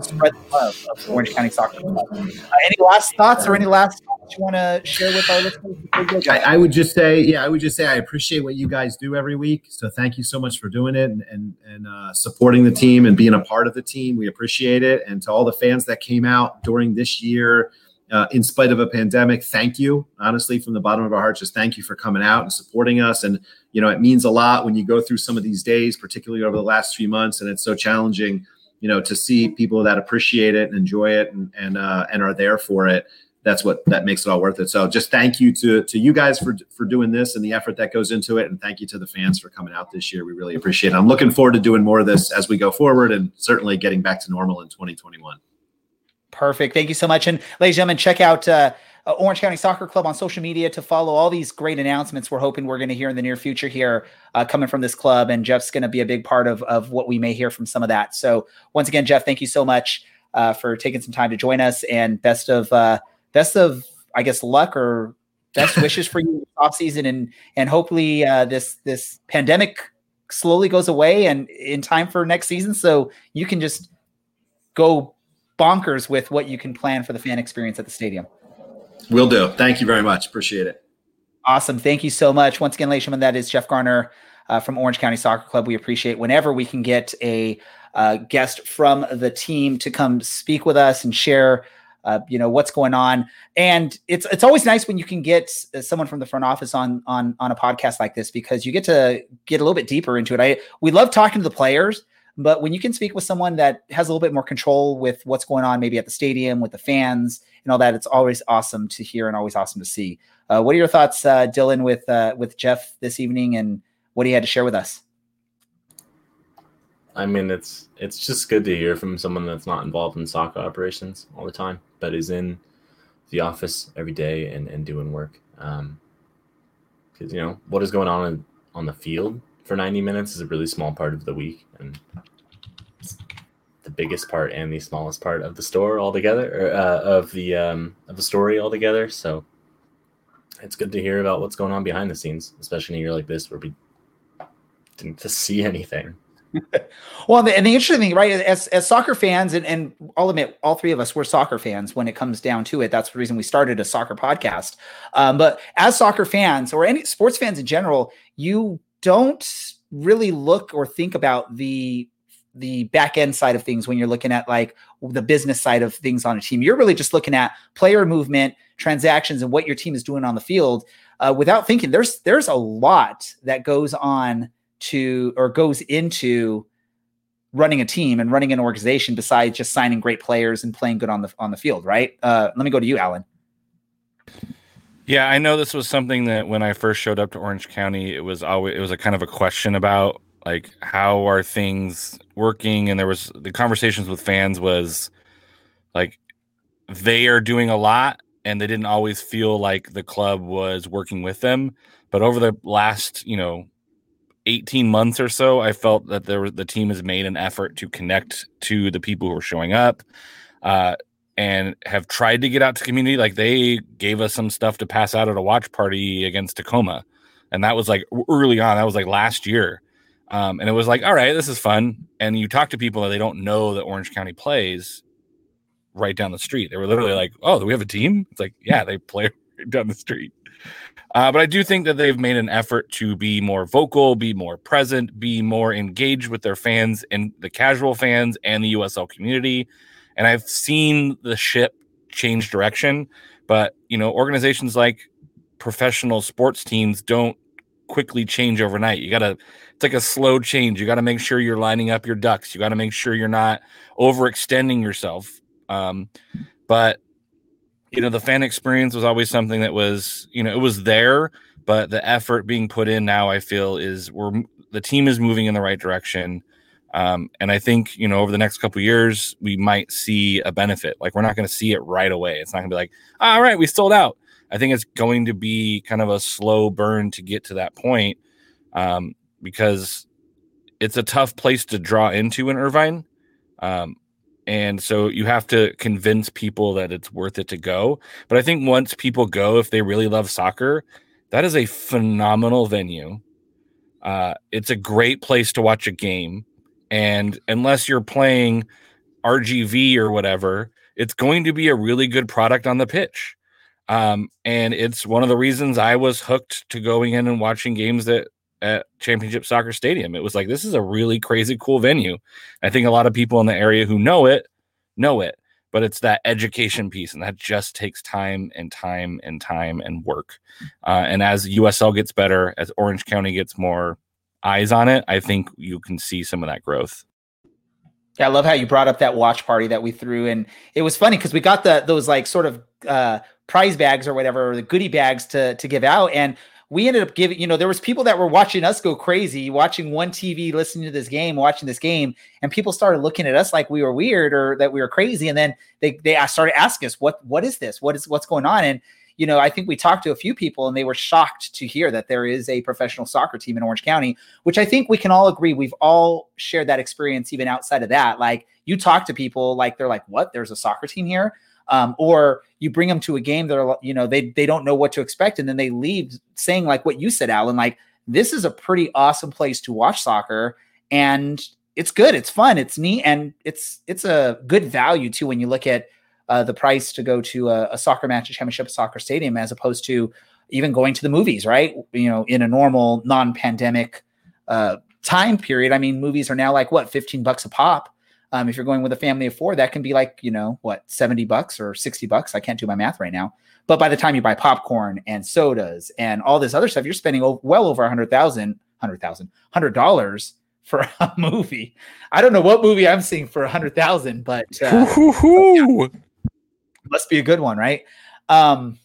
Spread the love of Orange County Soccer Club. Uh, any last thoughts or any last thoughts you want to share with our listeners? I, I would just say, yeah, I would just say I appreciate what you guys do every week. So thank you so much for doing it and and, and uh, supporting the team and being a part of the team. We appreciate it. And to all the fans that came out during this year, uh, in spite of a pandemic, thank you. Honestly, from the bottom of our hearts, just thank you for coming out and supporting us. And you know, it means a lot when you go through some of these days, particularly over the last few months, and it's so challenging. You know, to see people that appreciate it and enjoy it and and uh, and are there for it that's what that makes it all worth it. So just thank you to to you guys for for doing this and the effort that goes into it, and thank you to the fans for coming out this year. We really appreciate it. I'm looking forward to doing more of this as we go forward, and certainly getting back to normal in 2021. Perfect. Thank you so much. And ladies and gentlemen, check out uh, uh, Orange County Soccer Club on social media to follow all these great announcements we're hoping we're going to hear in the near future here uh, coming from this club. And Jeff's going to be a big part of, of what we may hear from some of that. So once again, Jeff, thank you so much uh, for taking some time to join us and best of, uh, best of, I guess, luck or best wishes for you off season. And, and hopefully uh, this, this pandemic slowly goes away and in time for next season. So you can just go bonkers with what you can plan for the fan experience at the stadium. Will do. Thank you very much. Appreciate it. Awesome. Thank you so much. Once again, ladies and gentlemen, that is Jeff Garner uh, from Orange County Soccer Club. We appreciate whenever we can get a uh, guest from the team to come speak with us and share, uh, you know, what's going on. And it's it's always nice when you can get uh, someone from the front office on on on a podcast like this because you get to get a little bit deeper into it. I we love talking to the players, but when you can speak with someone that has a little bit more control with what's going on, maybe at the stadium with the fans and all that, it's always awesome to hear and always awesome to see. Uh, what are your thoughts, uh, Dylan, with uh, with Jeff this evening, and what he had to share with us? I mean, it's it's just good to hear from someone that's not involved in soccer operations all the time, but is in the office every day and, and doing work. Um, because you know what is going on in, on the field for 90 minutes is a really small part of the week, and the biggest part and the smallest part of the store altogether, or uh, of the um, of the story altogether. So it's good to hear about what's going on behind the scenes, especially in a year like this where we didn't see anything. Well, the, and the interesting thing, right, as as soccer fans, and, and I'll admit, all three of us were soccer fans when it comes down to it. That's the reason we started a soccer podcast. Um, but as soccer fans or any sports fans in general, you don't really look or think about the the back end side of things when you're looking at like the business side of things on a team. You're really just looking at player movement, transactions, and what your team is doing on the field. Uh, without thinking, there's there's a lot that goes on to or goes into running a team and running an organization besides just signing great players and playing good on the on the field, right? Uh, let me go to you, Alan. Yeah, I know this was something that when I first showed up to Orange County, it was always it was a kind of a question about like how are things working, and there was the conversations with fans was like they are doing a lot, and they didn't always feel like the club was working with them. But over the last, you know, 18 months or so, I felt that there was the team has made an effort to connect to the people who are showing up. Uh, and have tried to get out to community. Like they gave us some stuff to pass out at a watch party against Tacoma, and that was like early on. That was like last year, um, and it was like, all right, this is fun. And you talk to people that they don't know that Orange County plays right down the street. They were literally like, oh, do we have a team? It's like, yeah, they play down the street. Uh, but I do think that they've made an effort to be more vocal, be more present, be more engaged with their fans and the casual fans and the USL community. And I've seen the ship change direction, but you know, organizations like professional sports teams don't quickly change overnight. You got to it's like a slow change. You got to make sure you're lining up your ducks. You got to make sure you're not overextending yourself. Um, but you know, the fan experience was always something that was, you know, it was there, but the effort being put in now, I feel is we're the team is moving in the right direction. Um, and I think you know over the next couple years we might see a benefit. Like we're not going to see it right away. It's not going to be like, all right, we sold out. I think it's going to be kind of a slow burn to get to that point um, because it's a tough place to draw into in Irvine. Um, and so you have to convince people that it's worth it to go. But I think once people go, if they really love soccer, that is a phenomenal venue. Uh, it's a great place to watch a game. And unless you're playing RGV or whatever, it's going to be a really good product on the pitch. Um, and it's one of the reasons I was hooked to going in and watching games that at Championship Soccer Stadium. It was like this is a really crazy cool venue. I think a lot of people in the area who know it know it, but it's that education piece, and that just takes time and time and time and work. Uh, and as USL gets better, as Orange County gets more eyes on it, I think you can see some of that growth. Yeah, I love how you brought up that watch party that we threw, and it was funny because we got the those like sort of uh, prize bags or whatever, or the goodie bags to to give out, and we ended up giving, you know, there was people that were watching us go crazy, watching one TV, listening to this game, watching this game, and people started looking at us like we were weird or that we were crazy. And then they they started asking us, "What what is this? What is what's going on?" And you know, I think we talked to a few people and they were shocked to hear that there is a professional soccer team in Orange County, which I think we can all agree we've all shared that experience even outside of that. Like you talk to people like they're like, "What? There's a soccer team here?" um, or you bring them to a game that are you know they they don't know what to expect and then they leave saying like what you said alan like this is a pretty awesome place to watch soccer and it's good it's fun it's neat and it's it's a good value too when you look at uh, the price to go to a, a soccer match at championship soccer stadium as opposed to even going to the movies right you know in a normal non-pandemic uh, time period i mean movies are now like what 15 bucks a pop um, if you're going with a family of four, that can be like, you know, what, 70 bucks or 60 bucks. I can't do my math right now. But by the time you buy popcorn and sodas and all this other stuff, you're spending well over a hundred thousand, hundred thousand, hundred dollars for a movie. I don't know what movie I'm seeing for a hundred thousand, but, uh, yeah, must be a good one, right? Um,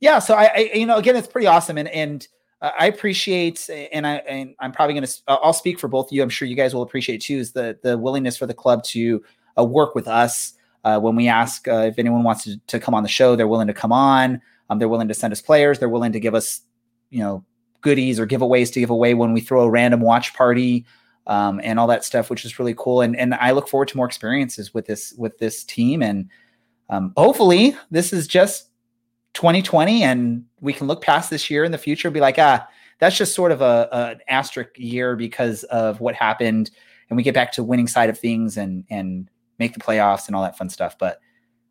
yeah. So I, I, you know, again, it's pretty awesome, and and I appreciate, and I and I'm probably going to I'll speak for both of you. I'm sure you guys will appreciate too is the the willingness for the club to uh, work with us uh, when we ask uh, if anyone wants to, to come on the show. They're willing to come on. Um, they're willing to send us players. They're willing to give us you know goodies or giveaways to give away when we throw a random watch party um, and all that stuff, which is really cool. And and I look forward to more experiences with this with this team and um, hopefully this is just 2020 and we can look past this year in the future and be like, ah, that's just sort of a, a, an asterisk year because of what happened. And we get back to winning side of things and and make the playoffs and all that fun stuff. But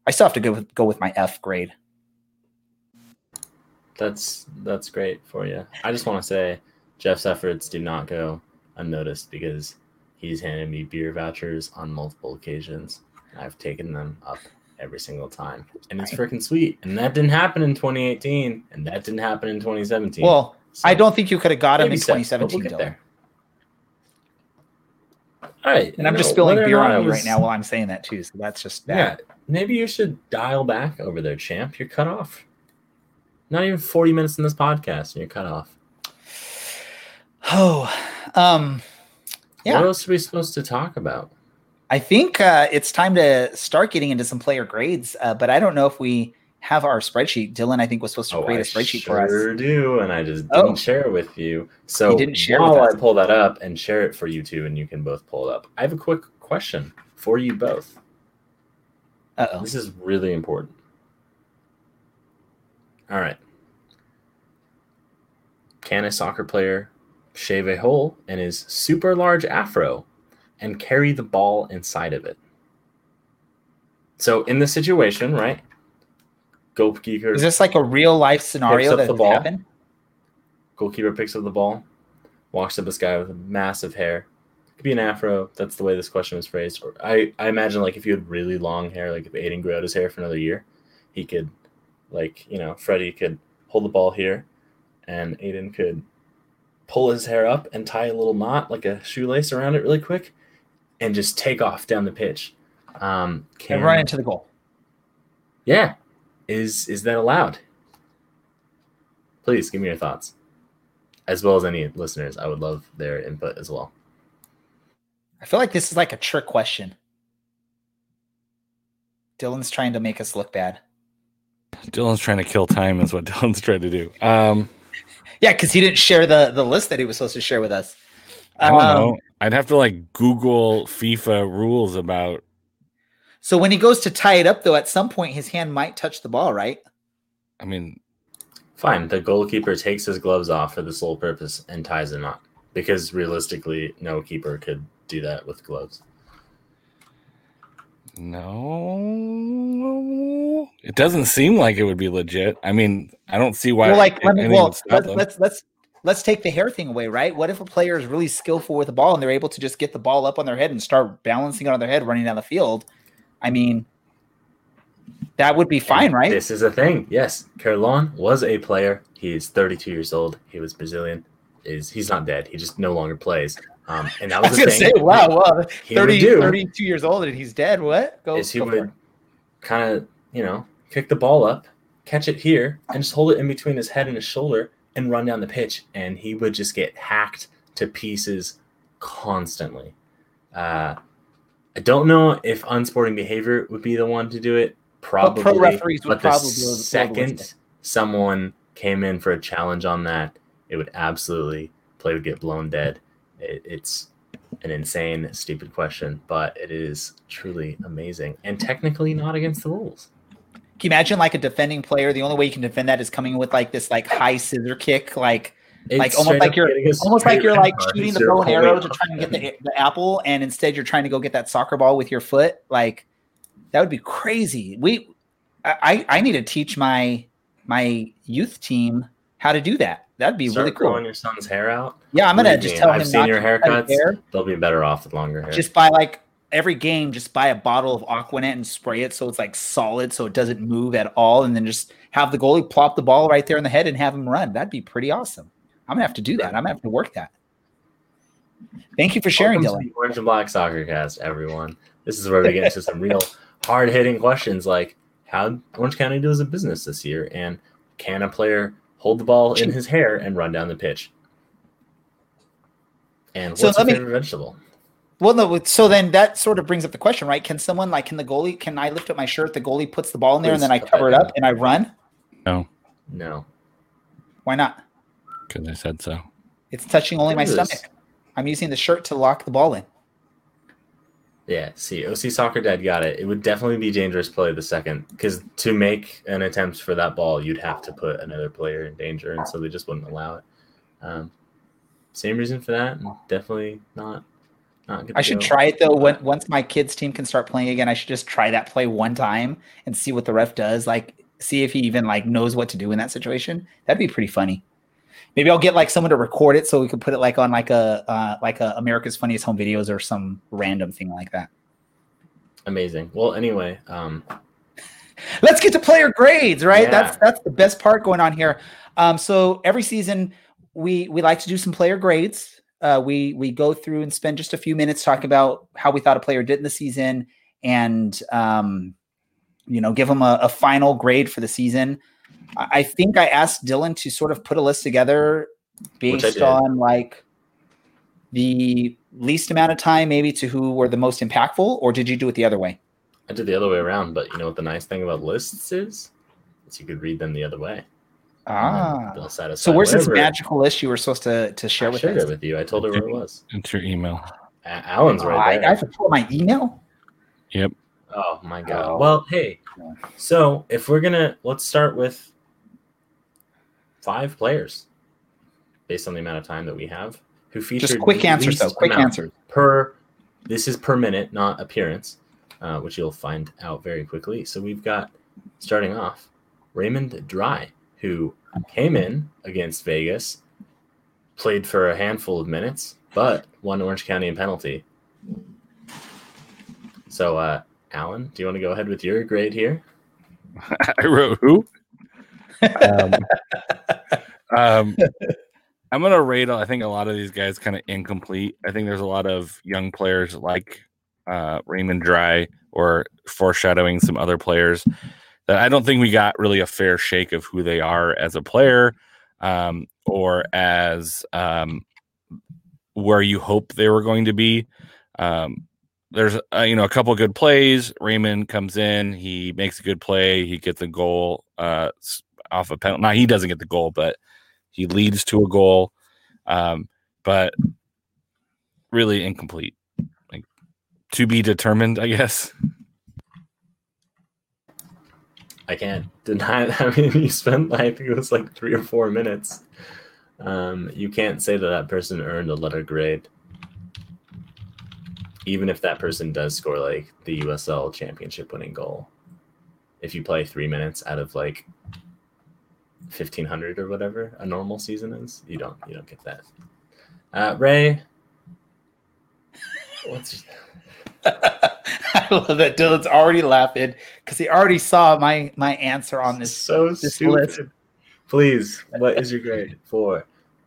I still have to go with, go with my F grade. That's that's great for you. I just want to say Jeff's efforts do not go unnoticed because he's handed me beer vouchers on multiple occasions. I've taken them up every single time. And it's freaking sweet. And that didn't happen in 2018. And that didn't happen in 2017. Well, so, I don't think you could have got him in 2017. We'll there. All right. And I'm just spilling beer on you was... right now while I'm saying that too. So that's just bad. Yeah. Maybe you should dial back over there, champ. You're cut off. Not even 40 minutes in this podcast and you're cut off. Oh, um, yeah. What else are we supposed to talk about? I think uh, it's time to start getting into some player grades, uh, but I don't know if we have our spreadsheet. Dylan, I think, was supposed to oh, create I a spreadsheet sure for us. I sure do, and I just didn't oh. share it with you. So you didn't share while I pull that up and share it for you two, and you can both pull it up. I have a quick question for you both. Uh-oh. This is really important. All right. Can a soccer player shave a hole in his super large afro and carry the ball inside of it. So in this situation, right? goalkeeper Is this like a real life scenario that the ball. happened? goalkeeper picks up the ball, walks up this guy with massive hair. Could be an afro. That's the way this question was phrased. Or I, I imagine like if you had really long hair, like if Aiden grew out his hair for another year, he could, like you know, Freddie could hold the ball here, and Aiden could pull his hair up and tie a little knot like a shoelace around it really quick, and just take off down the pitch. Um, can, And run into the goal. yeah, is is that allowed? Please give me your thoughts, as well as any listeners. I would love their input as well. I feel like this is like a trick question. Dylan's trying to make us look bad. Dylan's trying to kill time, is what Dylan's trying to do. Um, Yeah, because he didn't share the the list that he was supposed to share with us. I don't Um, know. I'd have to like Google FIFA rules about. So when he goes to tie it up, though, at some point his hand might touch the ball, right? I mean, Fine, the goalkeeper takes his gloves off for the sole purpose and ties a knot because realistically, no keeper could do that with gloves. no, it doesn't seem like it would be legit. I mean, I don't see why. well, like let me, well, let's, let's let's let's take the hair thing away, right? What if a player is really skillful with the ball and they're able to just get the ball up on their head and start balancing it on their head, running down the field? I mean, that would be fine, right? This is a thing. Yes, Kerlon was a player. He is 32 years old. He was Brazilian. Is he's not dead. He just no longer plays. Um, and that I was, was the thing. say, wow, he 30, do 32 years old and he's dead. What? Go, is he go would kind of you know kick the ball up, catch it here, and just hold it in between his head and his shoulder and run down the pitch, and he would just get hacked to pieces constantly. Uh, I don't know if unsporting behavior would be the one to do it. Probably, pro referees would but the probably be a little second someone came in for a challenge on that, it would absolutely play would get blown dead. It, it's an insane, stupid question, but it is truly amazing and technically not against the rules. Can you imagine like a defending player? The only way you can defend that is coming with like this like high scissor kick, like like almost like you're almost like you're like shooting the bow and arrow to try and get the, the apple, and instead you're trying to go get that soccer ball with your foot. Like that would be crazy. We, I, I I need to teach my my youth team how to do that. That'd be Start really cool. growing your son's hair out. Yeah, I'm gonna Believe just me, tell I've him seen not your to cut haircuts. hair. They'll be better off with longer hair. Just by like every game, just buy a bottle of Aquanet and spray it so it's like solid, so it doesn't move at all, and then just have the goalie plop the ball right there in the head and have him run. That'd be pretty awesome. I'm gonna have to do that. I'm gonna have to work that. Thank you for sharing, Welcome Dylan. Orange and Black Soccer Cast, everyone. This is where we get into some real hard hitting questions like how Orange County does a business this year, and can a player hold the ball in his hair and run down the pitch? And So what's let your me- favorite vegetable? Well, no. So then that sort of brings up the question, right? Can someone like can the goalie? Can I lift up my shirt? The goalie puts the ball in there, and then I cover it up and I run. no, No. Why not? because I said so. It's touching only my What is this? stomach. I'm using the shirt to lock the ball in. Yeah, see, OC Soccer Dad got it. It would definitely be dangerous play the second because to make an attempt for that ball, you'd have to put another player in danger, and so they just wouldn't allow it. Um, same reason for that, and definitely not I should go. try it though. When, once my kids' team can start playing again, I should just try that play one time and see what the ref does. Like, see if he even like knows what to do in that situation. That'd be pretty funny. Maybe I'll get like someone to record it so we could put it like on like a uh, like a America's Funniest Home Videos or some random thing like that. Amazing. Well, anyway, um, Let's get to player grades, right? Yeah. That's that's the best part going on here. Um, so every season we we like to do some player grades. Uh, we we go through and spend just a few minutes talking about how we thought a player did in the season, and um, you know, give them a, a final grade for the season. I I think I asked Dylan to sort of put a list together based on like the least amount of time, maybe to who were the most impactful, or did you do it the other way? I did the other way around. But you know what the nice thing about lists is? Is you could read them the other way. And then Ah, they'll satisfy So where's this magical list you were supposed to to share I with shared us? it with you. I told her where it was. It's your email. A- Alan's Oh, I, right I there. have to pull my email. Yep. Oh my god. Oh. Well, hey. So if we're gonna let's start with five players based on the amount of time that we have who featured Just quick the answers, though. Quick answers. per. This is per minute, not appearance, uh, which you'll find out very quickly. So we've got starting off Raymond Dry, who came in against Vegas, played for a handful of minutes, but won Orange County in penalty. So, uh, Alan, do you want to go ahead with your grade here? I wrote who? um, um, I'm gonna rate. I think a lot of these guys kind of incomplete. I think there's a lot of young players like uh, Raymond Dry or foreshadowing some other players that I don't think we got really a fair shake of who they are as a player um, or as um, where you hope they were going to be. Um, there's uh, you know a couple good plays. Raymond comes in, he makes a good play, he gets a goal uh, off a penalty. Now he doesn't get the goal, but he leads to a goal. Um, but really incomplete, like to be determined, I guess. I can't deny that. I mean, you spent, I think it was like three or four minutes. Um, you can't say that that person earned a letter grade, even if that person does score like the USL championship winning goal. If you play three minutes out of like fifteen hundred or whatever a normal season is, you don't you don't get that. Uh, Ray, what's I love that Dylan's already laughing because he already saw my my answer on this. so this stupid? list. Please, what is your grade for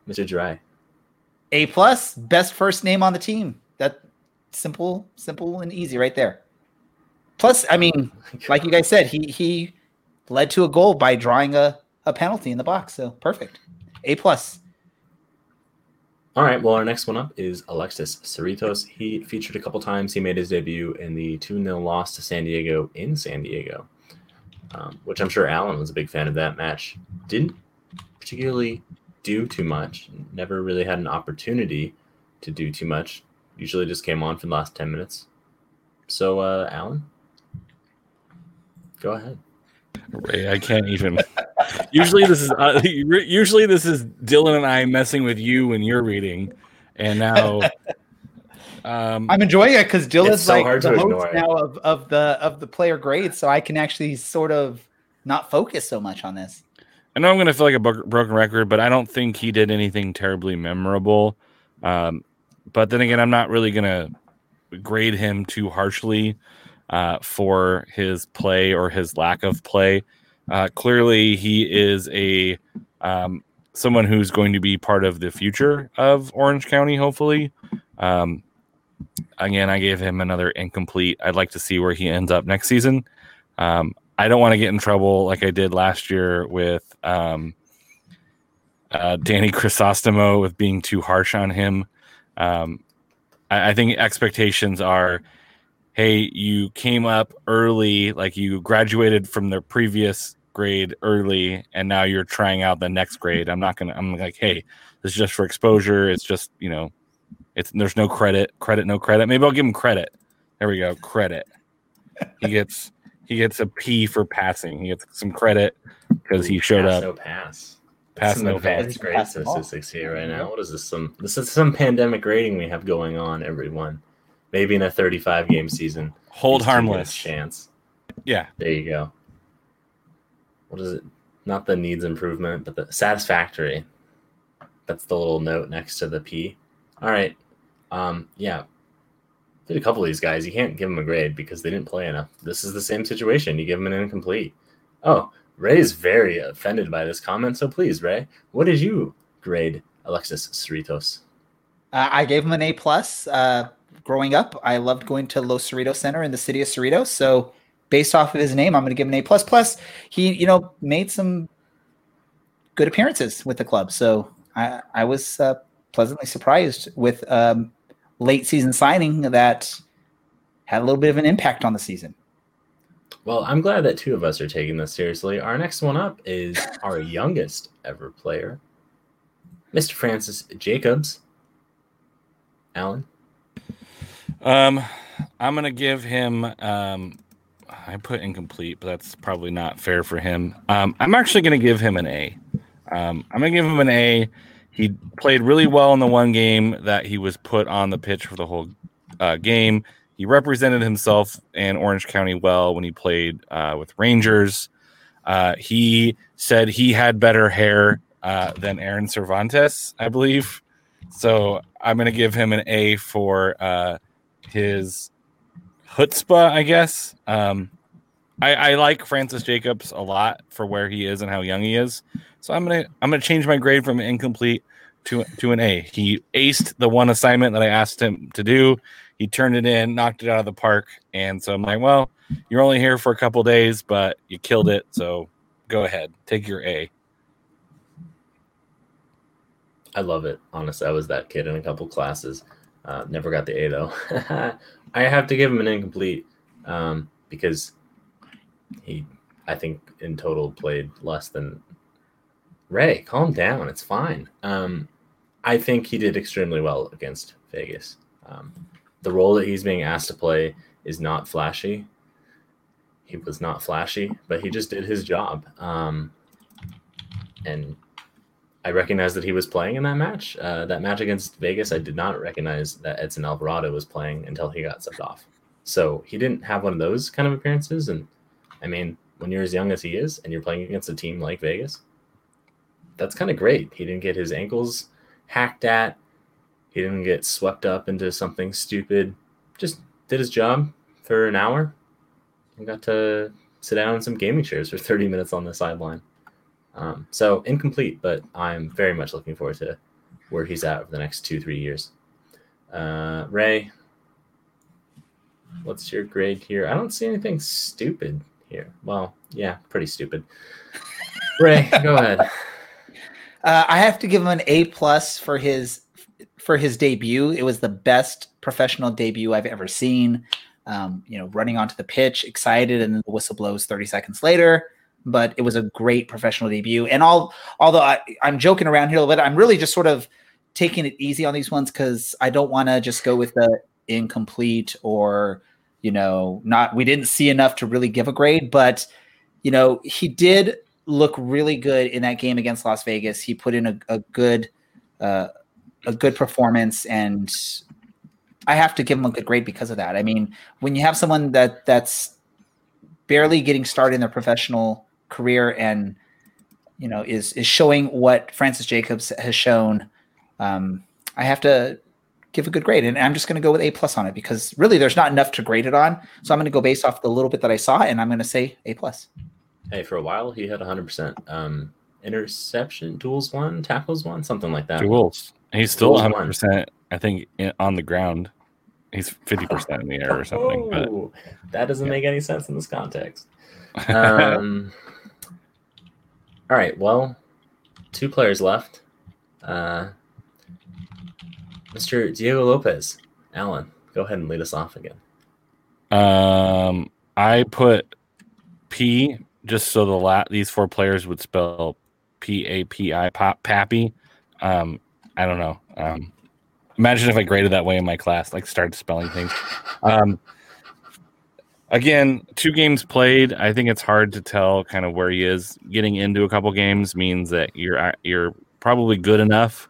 Mr. Dry? A plus, best first name on the team. That simple, simple and easy right there. Plus, I mean, oh like you guys said, he he led to a goal by drawing a, a penalty in the box. So perfect. A plus. All right. Well, our next one up is Alexis Cerritos. He featured a couple times. He made his debut in the 2 0 loss to San Diego in San Diego, um, which I'm sure Alan was a big fan of that match. Didn't particularly do too much, never really had an opportunity to do too much. Usually just came on for the last 10 minutes. So, uh, Alan, go ahead. Ray, I can't even. usually this is uh, usually this is Dylan and I messing with you when you're reading, and now um, I'm enjoying it because Dylan's so like hard the to host now of, of the of the player grades, so I can actually sort of not focus so much on this. I know I'm going to feel like a bro- broken record, but I don't think he did anything terribly memorable. Um, but then again, I'm not really going to grade him too harshly uh, for his play or his lack of play. Uh, clearly, he is a um, someone who's going to be part of the future of Orange County. Hopefully, um, again, I gave him another incomplete. I'd like to see where he ends up next season. Um, I don't want to get in trouble like I did last year with um, uh, Danny Crisostomo with being too harsh on him. Um, I, I think expectations are, hey, you came up early, like you graduated from the previous grade early, and now you're trying out the next grade. I'm not gonna. I'm like, hey, this is just for exposure. It's just you know, it's there's no credit, credit, no credit. Maybe I'll give him credit. There we go, credit. He gets he gets a P for passing. He gets some credit because he showed pass, up. No pass. Pass, some no advanced pass. grade Pass statistics here right now. What is this? Some this is some pandemic rating we have going on. Everyone, maybe in a 35 game season, Hold these two get a harmless. chance. Yeah, There you go. What is it? Not the needs improvement, but the satisfactory. That's the little note next to the P. All right. Um, yeah. Did a couple of these guys. You can't give them a grade because they didn't play enough. This is the same situation. You give them an incomplete. Oh, Ray is very offended by this comment. So please, Ray, what did you grade Alexis Cerritos? Uh, I gave him an A plus. Uh, growing up, I loved going to Los Cerritos Center in the city of Cerritos. So, based off of his name, I'm going to give him an A plus. Plus, he you know made some good appearances with the club. So I I was uh, pleasantly surprised with um, late season signing that had a little bit of an impact on the season. Well, I'm glad that two of us are taking this seriously. Our next one up is our youngest ever player, Mr. Francis Jacobs. Alan, Um, I'm gonna give him. Um, I put incomplete, but that's probably not fair for him. Um, I'm actually gonna give him an A. Um, I'm gonna give him an A. He played really well in the one game that he was put on the pitch for the whole uh, game. He represented himself and Orange County well when he played uh, with Rangers. Uh, he said he had better hair uh, than Aaron Cervantes, I believe. So I'm going to give him an A for uh, his chutzpah, I guess. Um, I, I like Francis Jacobs a lot for where he is and how young he is. So I'm gonna I'm gonna change my grade from incomplete to to an A. He aced the one assignment that I asked him to do. He turned it in, knocked it out of the park, and so I'm like, well, you're only here for a couple days, but you killed it. So go ahead, take your A. I love it. Honestly, I was that kid in a couple classes. Uh, never got the A though. I have to give him an incomplete um, because he, I think, in total played less than Ray. Calm down. It's fine. Um, I think he did extremely well against Vegas. Um, the role that he's being asked to play is not flashy. He was not flashy, but he just did his job. Um, and I recognized that he was playing in that match. Uh, that match against Vegas, I did not recognize that Edson Alvarado was playing until he got subbed off. So he didn't have one of those kind of appearances. And I mean, when you're as young as he is and you're playing against a team like Vegas, that's kind of great. He didn't get his ankles hacked at. He didn't get swept up into something stupid. Just did his job for an hour and got to sit down in some gaming chairs for 30 minutes on the sideline. Um, so incomplete, but I'm very much looking forward to where he's at over the next two, three years. Uh, Ray, what's your grade here? I don't see anything stupid here. Well, yeah, pretty stupid. Ray, go ahead. Uh, I have to give him an A plus for his for his debut. It was the best professional debut I've ever seen. Um, you know, running onto the pitch, excited, and then the whistle blows 30 seconds later. But it was a great professional debut. And all although I, I'm joking around here a little bit, I'm really just sort of taking it easy on these ones because I don't want to just go with the incomplete or you know not we didn't see enough to really give a grade. But you know, he did look really good in that game against Las Vegas. He put in a, a good uh, a good performance, and I have to give him a good grade because of that. I mean, when you have someone that that's barely getting started in their professional career and you know is is showing what Francis Jacobs has shown, um, I have to give a good grade, and I'm just going to go with A plus on it because really there's not enough to grade it on. So I'm going to go based off the little bit that I saw, and I'm going to say A plus. Hey, for a while he had 100%. Um, interception, duels one, tackles one, something like that. Duels. He's still Duels 100. percent I think on the ground. He's 50 percent in the air or something. But that doesn't make any sense in this context. Um, all right. Well, two players left. Uh, Mr. Diego Lopez. Alan, go ahead and lead us off again. Um, I put P just so the la- these four players would spell P A P I pop Pappy. Um, I don't know. Um, imagine if I graded that way in my class, like started spelling things. Um, again, two games played. I think it's hard to tell kind of where he is. Getting into a couple games means that you're you're probably good enough.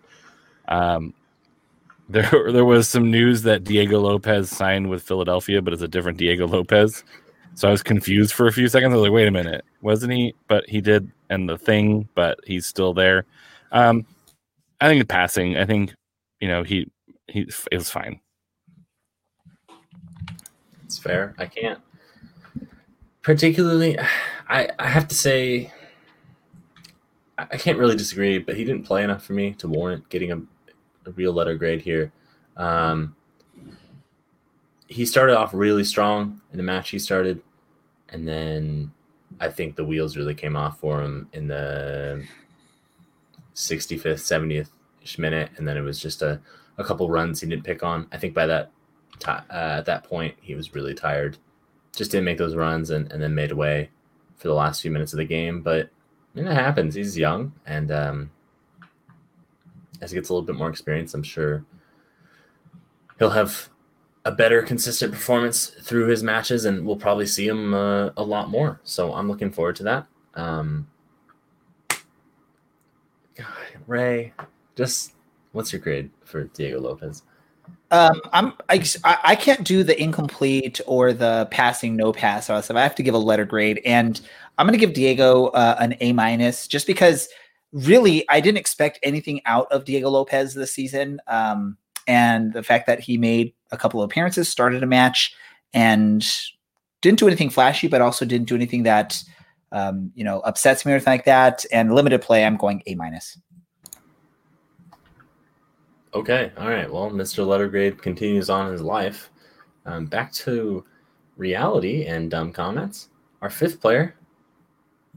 Um, there there was some news that Diego Lopez signed with Philadelphia, but it's a different Diego Lopez. So I was confused for a few seconds. I was like, wait a minute, wasn't he? But he did and the thing, but he's still there. Um, I think the passing, I think, you know, he he it was fine. It's fair. I can't particularly. I I have to say, I can't really disagree. But he didn't play enough for me to warrant getting a, a real letter grade here. Um, he started off really strong in the match he started, and then I think the wheels really came off for him in the 65th, 70th minute, and then it was just a, a couple runs he didn't pick on. I think by that ti uh, at that point he was really tired, just didn't make those runs, and, and then made away for the last few minutes of the game. But I mean, it happens. He's young, and um, as he gets a little bit more experience, I'm sure he'll have a better consistent performance through his matches, and we'll probably see him uh, a lot more. So I'm looking forward to that. Um, God, Ray, just what's your grade for Diego Lopez? Um, I'm I, I can't do the incomplete or the passing no pass or stuff. I have to give a letter grade, and I'm going to give Diego uh, an A minus just because really I didn't expect anything out of Diego Lopez this season, um, and the fact that he made a couple of appearances, started a match, and didn't do anything flashy, but also didn't do anything that um, you know upsets me or anything like that. And limited play, I'm going A minus. Okay, all right. Well, Mr. Lettergrade continues on his life. Um, back to reality and dumb comments. Our fifth player,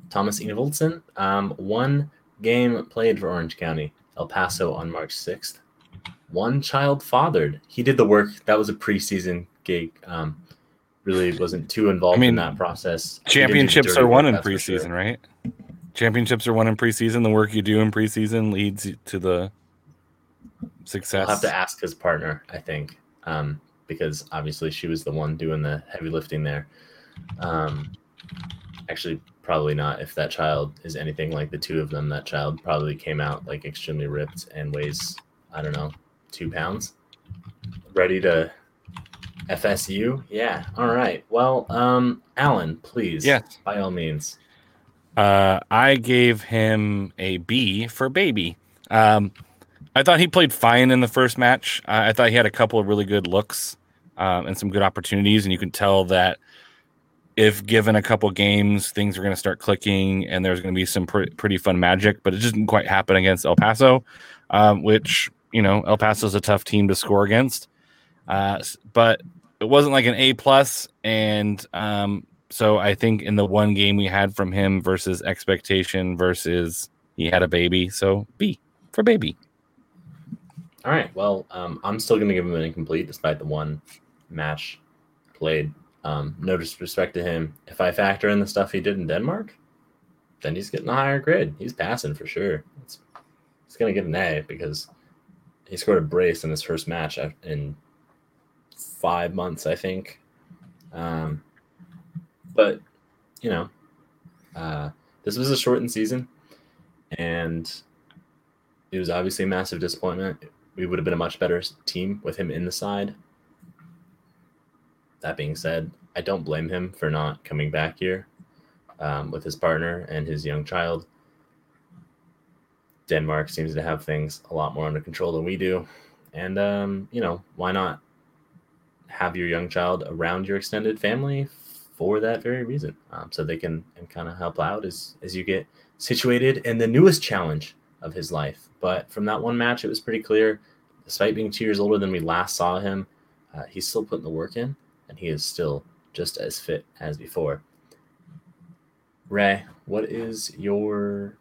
Thomas Enevoldsen, um, one game played for Orange County, El Paso on March 6th. One child fathered. He did the work. That was a preseason gig. Um, really wasn't too involved I mean, in that process. He did do Championships are won in for sure. preseason, right? Championships are won in preseason. The work you do in preseason leads to the success. I'll have to ask his partner, I think, um, because obviously she was the one doing the heavy lifting there. Um, actually, probably not. If that child is anything like the two of them, that child probably came out like extremely ripped and weighs, I don't know, two pounds. Ready to FSU? Yeah. All right. Well, um, Alan, please. Yes. By all means. Uh, I gave him a B for baby. Um, I thought he played fine in the first match. I, I thought he had a couple of really good looks um, and some good opportunities, and you can tell that if given a couple games, things are going to start clicking, and there's going to be some pre- pretty fun magic. But it just didn't quite happen against El Paso, um, which you know El Paso is a tough team to score against. Uh, but it wasn't like an A plus, and um, so I think in the one game we had from him versus expectation versus he had a baby, so B for baby. All right. Well, um, I'm still going to give him an incomplete despite the one match played. Um, no disrespect to him. If I factor in the stuff he did in Denmark, then he's getting a higher grade. He's passing for sure. It's, he's going to get an A because he scored a brace in his first match in five months, I think. Um, but, you know, uh, this was a shortened season, and it was obviously a massive disappointment. We would have been a much better team with him in the side. That being said, I don't blame him for not coming back here um, with his partner and his young child. Denmark seems to have things a lot more under control than we do. And, um, you know, why not have your young child around your extended family for that very reason? Um, so they can kind of help out as, as you get situated in the newest challenge of his life. But from that one match, it was pretty clear, despite being two years older than we last saw him, uh, he's still putting the work in and he is still just as fit as before. Ray, what is your.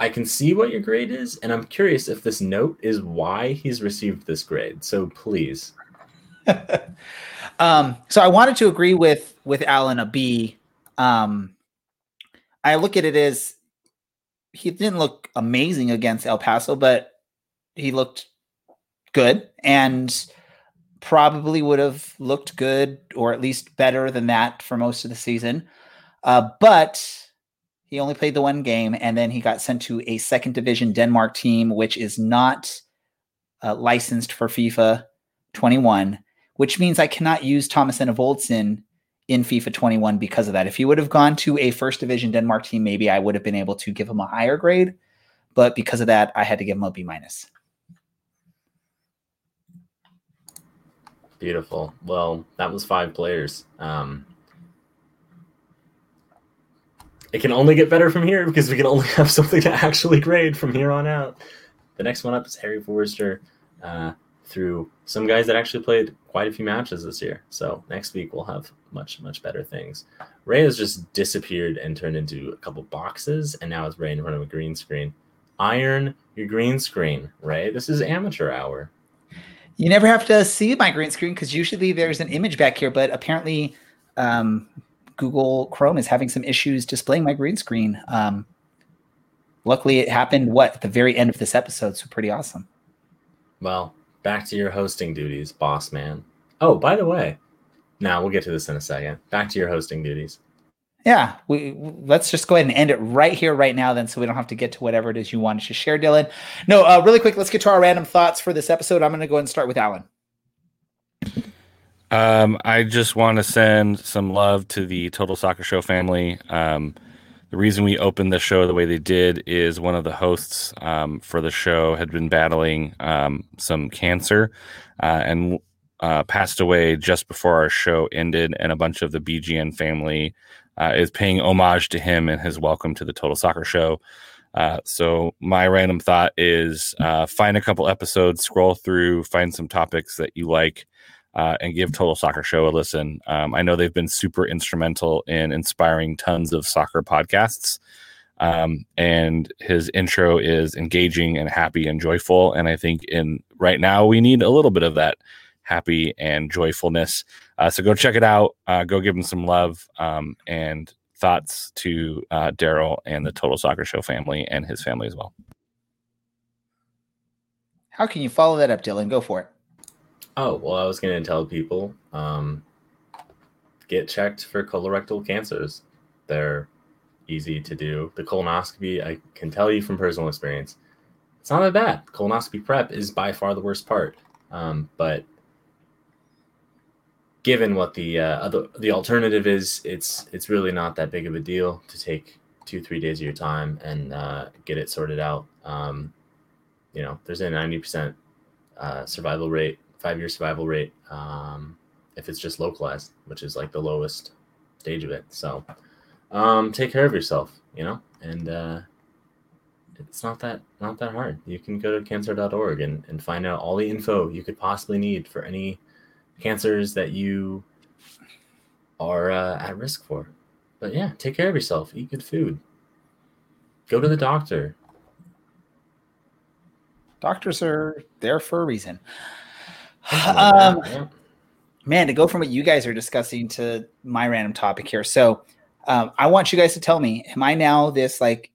I can see what your grade is, and I'm curious if this note is why he's received this grade. So please. um, so I wanted to agree with with Alan a B. Um, I look at it as he didn't look amazing against El Paso, but he looked good and probably would have looked good or at least better than that for most of the season. Uh, but he only played the one game and then he got sent to a second division Denmark team, which is not uh, licensed for FIFA 21, which means I cannot use Thomas Enevoldsen in FIFA 21 because of that. If he would have gone to a first division Denmark team, maybe I would have been able to give him a higher grade. But because of that, I had to give him a B minus. Beautiful. Well, that was five players. Um, it can only get better from here because we can only have something to actually grade from here on out. The next one up is Harry Forrester uh, through some guys that actually played quite a few matches this year. So next week we'll have much, much better things. Ray has just disappeared and turned into a couple boxes, and now it's Ray in front of a green screen. Iron your green screen, Ray. This is amateur hour. You never have to see my green screen because usually there's an image back here, but apparently um, Google Chrome is having some issues displaying my green screen. Um, luckily, it happened what at the very end of this episode, so pretty awesome. Well, back to your hosting duties, boss man. Oh, by the way, now we'll get to this in a second. Back to your hosting duties. Yeah, we let's just go ahead and end it right here, right now, then, so we don't have to get to whatever it is you wanted to share, Dylan. No, uh, really quick, let's get to our random thoughts for this episode. I'm going to go ahead and start with Alan. Um, I just want to send some love to the Total Soccer Show family. Um, the reason we opened the show the way they did is one of the hosts um, for the show had been battling um, some cancer uh, and uh, passed away just before our show ended, and a bunch of the BGN family uh, is paying homage to him and his welcome to the Total Soccer Show. Uh, so my random thought is uh, find a couple episodes, scroll through, find some topics that you like, uh, and give Total Soccer Show a listen. Um, I know they've been super instrumental in inspiring tons of soccer podcasts. Um, and his intro is engaging and happy and joyful. And I think in right now we need a little bit of that happy and joyfulness. Uh, so go check it out. Uh, go give him some love um, and thoughts to uh, Daryl and the Total Soccer Show family and his family as well. How can you follow that up, Dylan? Go for it. Oh, well, I was going to tell people um, get checked for colorectal cancers. They're easy to do. The colonoscopy, I can tell you from personal experience, it's not that bad. Colonoscopy prep is by far the worst part. Um, but given what the uh, other, the alternative is, it's it's really not that big of a deal to take two three days of your time and uh, get it sorted out. Um, you know, there's a ninety percent uh, survival rate, five year survival rate um, if it's just localized, which is like the lowest stage of it. So um, take care of yourself, you know, and uh, it's not that not that hard. You can go to cancer.org and, and find out all the info you could possibly need for any cancers that you are uh, at risk for. But yeah, take care of yourself. Eat good food. Go to the doctor. Doctors are there for a reason. Something like that, Um, yeah. man, to go from what you guys are discussing to my random topic here. So, um, I want you guys to tell me: Am I now this like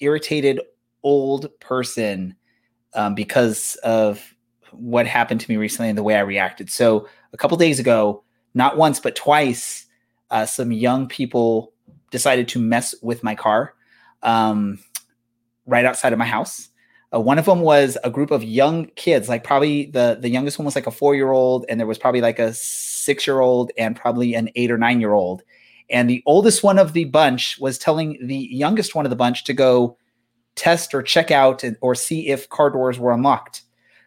irritated old person um, because of what happened to me recently and the way I reacted? So, a couple days ago, not once but twice, uh, some young people decided to mess with my car um, right outside of my house. Uh, one of them was a group of young kids, like probably the the youngest one was like a four year old, and there was probably like a six year old and probably an eight or nine year old. And the oldest one of the bunch was telling the youngest one of the bunch to go test or check out or see if car doors were unlocked.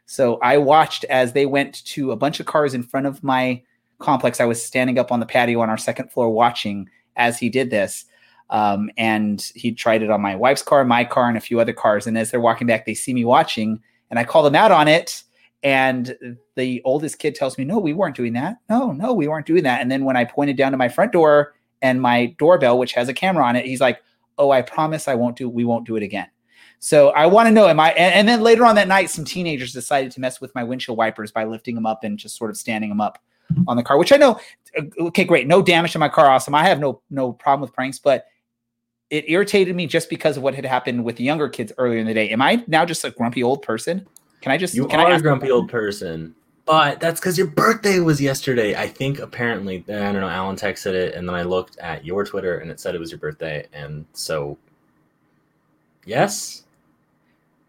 So I watched as they went to a bunch of cars in front of my complex. I was standing up on the patio on our second floor watching as he did this. Um, and he tried it on my wife's car, my car, and a few other cars. And as they're walking back, they see me watching, and I call them out on it. And the oldest kid tells me, "No, we weren't doing that. No, no, we weren't doing that." And then when I pointed down to my front door and my doorbell, which has a camera on it, he's like, "Oh, I promise I won't do. We won't do it again." So I want to know, am I? And, and then later on that night, some teenagers decided to mess with my windshield wipers by lifting them up and just sort of standing them up on the car, which I know. uh, Okay, great, no damage to my car. Awesome. I have no no problem with pranks, but it irritated me just because of what had happened with the younger kids earlier in the day. Am I now just a grumpy old person? Can I just You can are I a grumpy old person, but that's because your birthday was yesterday. I think apparently, I don't know. Alan texted it, and then I looked at your Twitter, and it said it was your birthday, and so yes,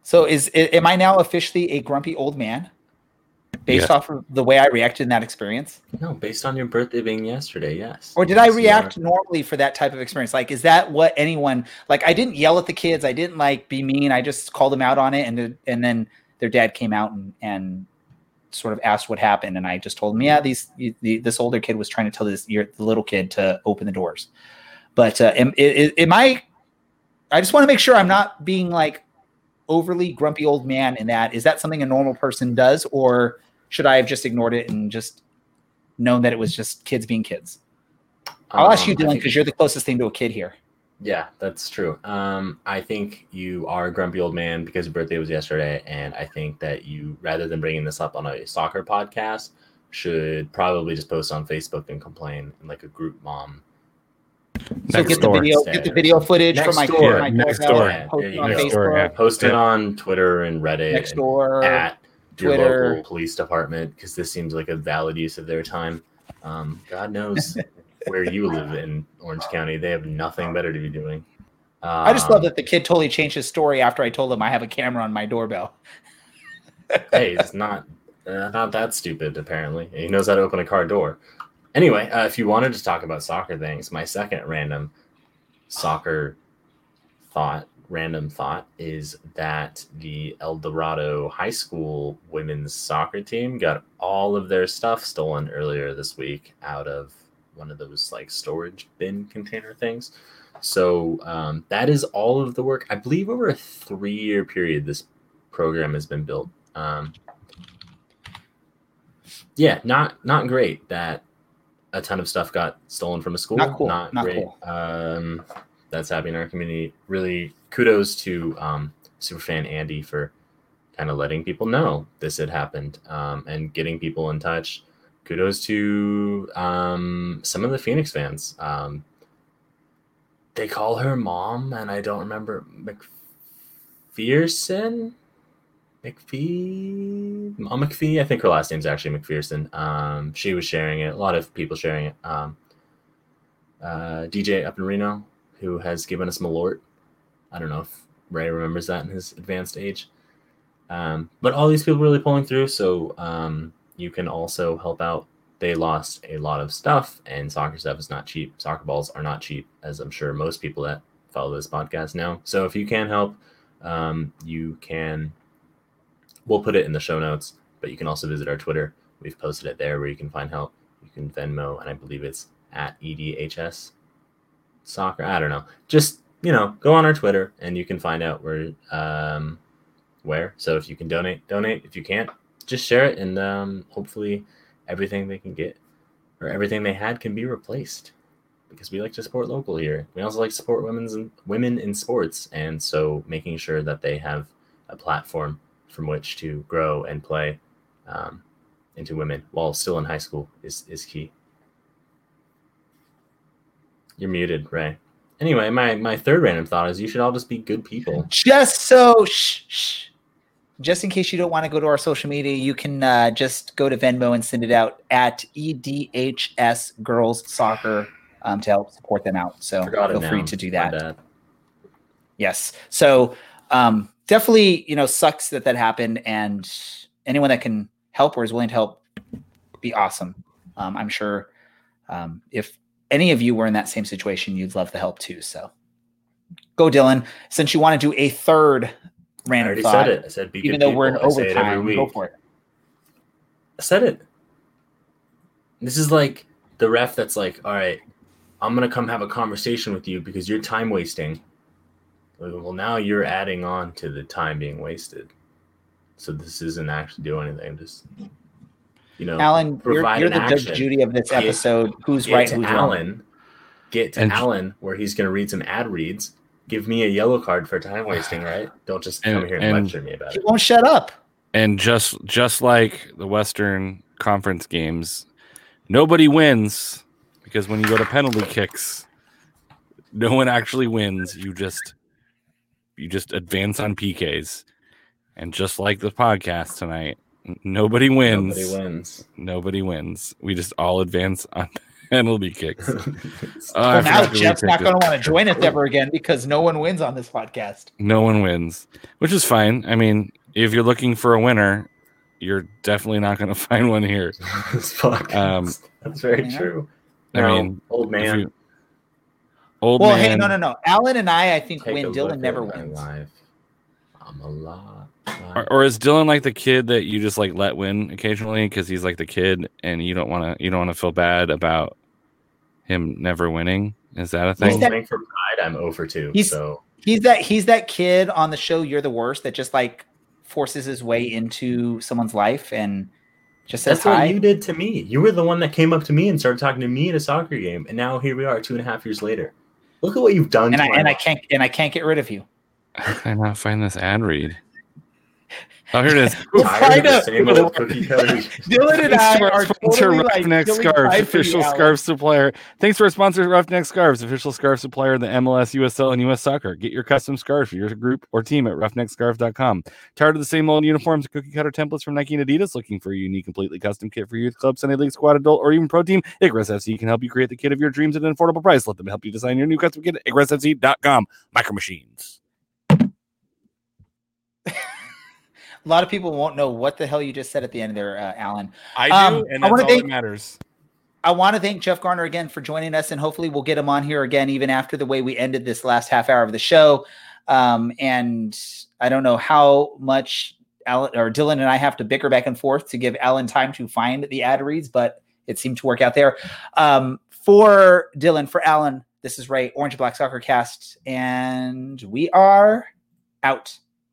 So is am I now officially a grumpy old man based Yes. off of the way I reacted in that experience? no, based on your birthday being yesterday, yes. Or did I Yes, you react normally for that type of experience? Like, is that what anyone like? I didn't yell at the kids. I didn't like be mean. I just called them out on it, and and then their dad came out and and sort of asked what happened, and I just told him, yeah, these the, this older kid was trying to tell this your, the little kid to open the doors. But uh, am, am, am I? I just want to make sure I'm not being like overly grumpy old man in that. Is that something a normal person does, or should I have just ignored it and just known that it was just kids being kids? I'll ask you, Um, I Dylan, think- because you're the closest thing to a kid here. Yeah, that's true. Um, I think you are a grumpy old man because your birthday was yesterday, and I think that you, rather than bringing this up on a soccer podcast, should probably just post on Facebook and complain in like a group mom. So get door. the video, get the video footage Next from my, door, my next door. Yeah, post there it on. Next door, yeah. Post it on Twitter and Reddit. next door. at your local police department because this seems like a valid use of their time. Um, God knows where you live in Orange County. They have nothing better to be doing. I just love Um, that the kid totally changed his story after I told him I have a camera on my doorbell. hey, it's not uh, not that stupid. Apparently, he knows how to open a car door. Anyway, uh, if you wanted to talk about soccer things, my second random soccer thought, random thought, is that the El Dorado High School women's soccer team got all of their stuff stolen earlier this week out of one of those like storage bin container things. So um, that is all of the work. I believe over a three-year period, this program has been built. Um, yeah, not not great that a ton of stuff got stolen from a school. Not cool, Not, not great. cool. Um, that's happening in our community. Really, kudos to um, superfan Andy for kind of letting people know this had happened um, and getting people in touch. Kudos to um, some of the Phoenix fans. Um, they call her mom, and I don't remember McPherson. McPhee, Mom McPhee. I think her last name's actually McPherson. Um, she was sharing it. A lot of people sharing it. Um, uh, DJ up in Reno, who has given us Malort. I don't know if Ray remembers that in his advanced age. Um, but all these people really pulling through, so um, you can also help out. They lost a lot of stuff, and soccer stuff is not cheap. Soccer balls are not cheap, as I'm sure most people that follow this podcast know. So if you can help, um, you can. We'll put it in the show notes, but you can also visit our Twitter. We've posted it there where you can find help. You can Venmo, and I believe it's at EDHS soccer. I don't know. Just you know, go on our Twitter, and you can find out where um, where. So if you can donate, donate. If you can't, just share it, and um, hopefully everything they can get or everything they had can be replaced. Because we like to support local here. We also like to support women's women in sports, and so making sure that they have a platform from which to grow and play um, into women while still in high school is is key. You're muted, Ray. Anyway, my my third random thought is you should all just be good people. Just so, shh, shh. just in case you don't want to go to our social media, you can uh, just go to Venmo and send it out at EDHS Girls Soccer um, to help support them out. So Forgot feel free to do that. Yes. So um, definitely, you know, sucks that that happened, and anyone that can help or is willing to help, be awesome. Um, I'm sure um, if any of you were in that same situation, you'd love the help too. So go, Dylan. Since you want to do a third I random already thought, said it. I said be even though we're in people. It every overtime, go for it. I said it. This is like the ref that's like, all right, I'm gonna come have a conversation with you because you're time wasting. Well, now you're adding on to the time being wasted. So this isn't actually doing anything. Just you know, Alan, you're, you're an the Judge. Judy of this Get- episode. Who's get right? to Who's wrong? Alan. Get to And- Alan where he's gonna read some ad reads. Give me a yellow card for time wasting, right? Don't just come here and, and- lecture me about He it. won't shut up. And just just like the Western Conference games, nobody wins because when you go to penalty kicks, no one actually wins. You just you just advance on PKs. And just like the podcast tonight, n- nobody wins. Nobody wins. Nobody wins. We just all advance on penalty kicks. I Well, now forgot to Jeff's not going to want to join us ever again because no one wins on this podcast. No one wins, which is fine. I mean, if you're looking for a winner, you're definitely not going to find one here. This podcast. Um, That's very you know? true. I No, mean, old man. you- old Well, man. hey, no, no, no. Alan and I, I think Take win. Dylan never wins. life. I'm a lot. Or, or is Dylan like the kid that you just like let win occasionally because he's like the kid and you don't want to you don't want to feel bad about him never winning? Is that a He's thing? that- for pride, I'm over two. He's- So He's that he's that kid on the show. You're the worst. That just like forces his way into someone's life and just says that's hi. what you did to me. You were the one that came up to me and started talking to me at a soccer game, and now here we are, two and a half years later. Look at what you've done. and to I and I can't and I can't get rid of you. How can I not find this ad read? Oh, here it is. Tired of the Find same a- old cookie cutters. Dylan and I are sponsor, totally like Ruffneck feeling Scarves, bad for you, official scarf supplier. Thanks for our sponsor, Ruffneck Scarves, official scarf supplier of the MLS, USL, and US Soccer. Get your custom scarf for your group or team at ruffneckscarf.com. Tired of the same old uniforms and cookie cutter templates from Nike and Adidas? Looking for a unique, completely custom kit for your youth club, Sunday League, squad, adult, or even pro team? Icarus FC can help you create the kit of your dreams at an affordable price. Let them help you design your new custom kit at IcarusFC.com. Micro Machines. A lot of people won't know what the hell you just said at the end there, uh, Alan. I Um, do, and that's wanna all thank- that matters. I want to thank Jeff Garner again for joining us, and hopefully we'll get him on here again, even after the way we ended this last half hour of the show. Um, and I don't know how much Alan or Dylan and I have to bicker back and forth to give Alan time to find the ad reads, but it seemed to work out there. Um, for Dylan, for Alan, this is Ray, Orange Black Soccer Cast, and we are out.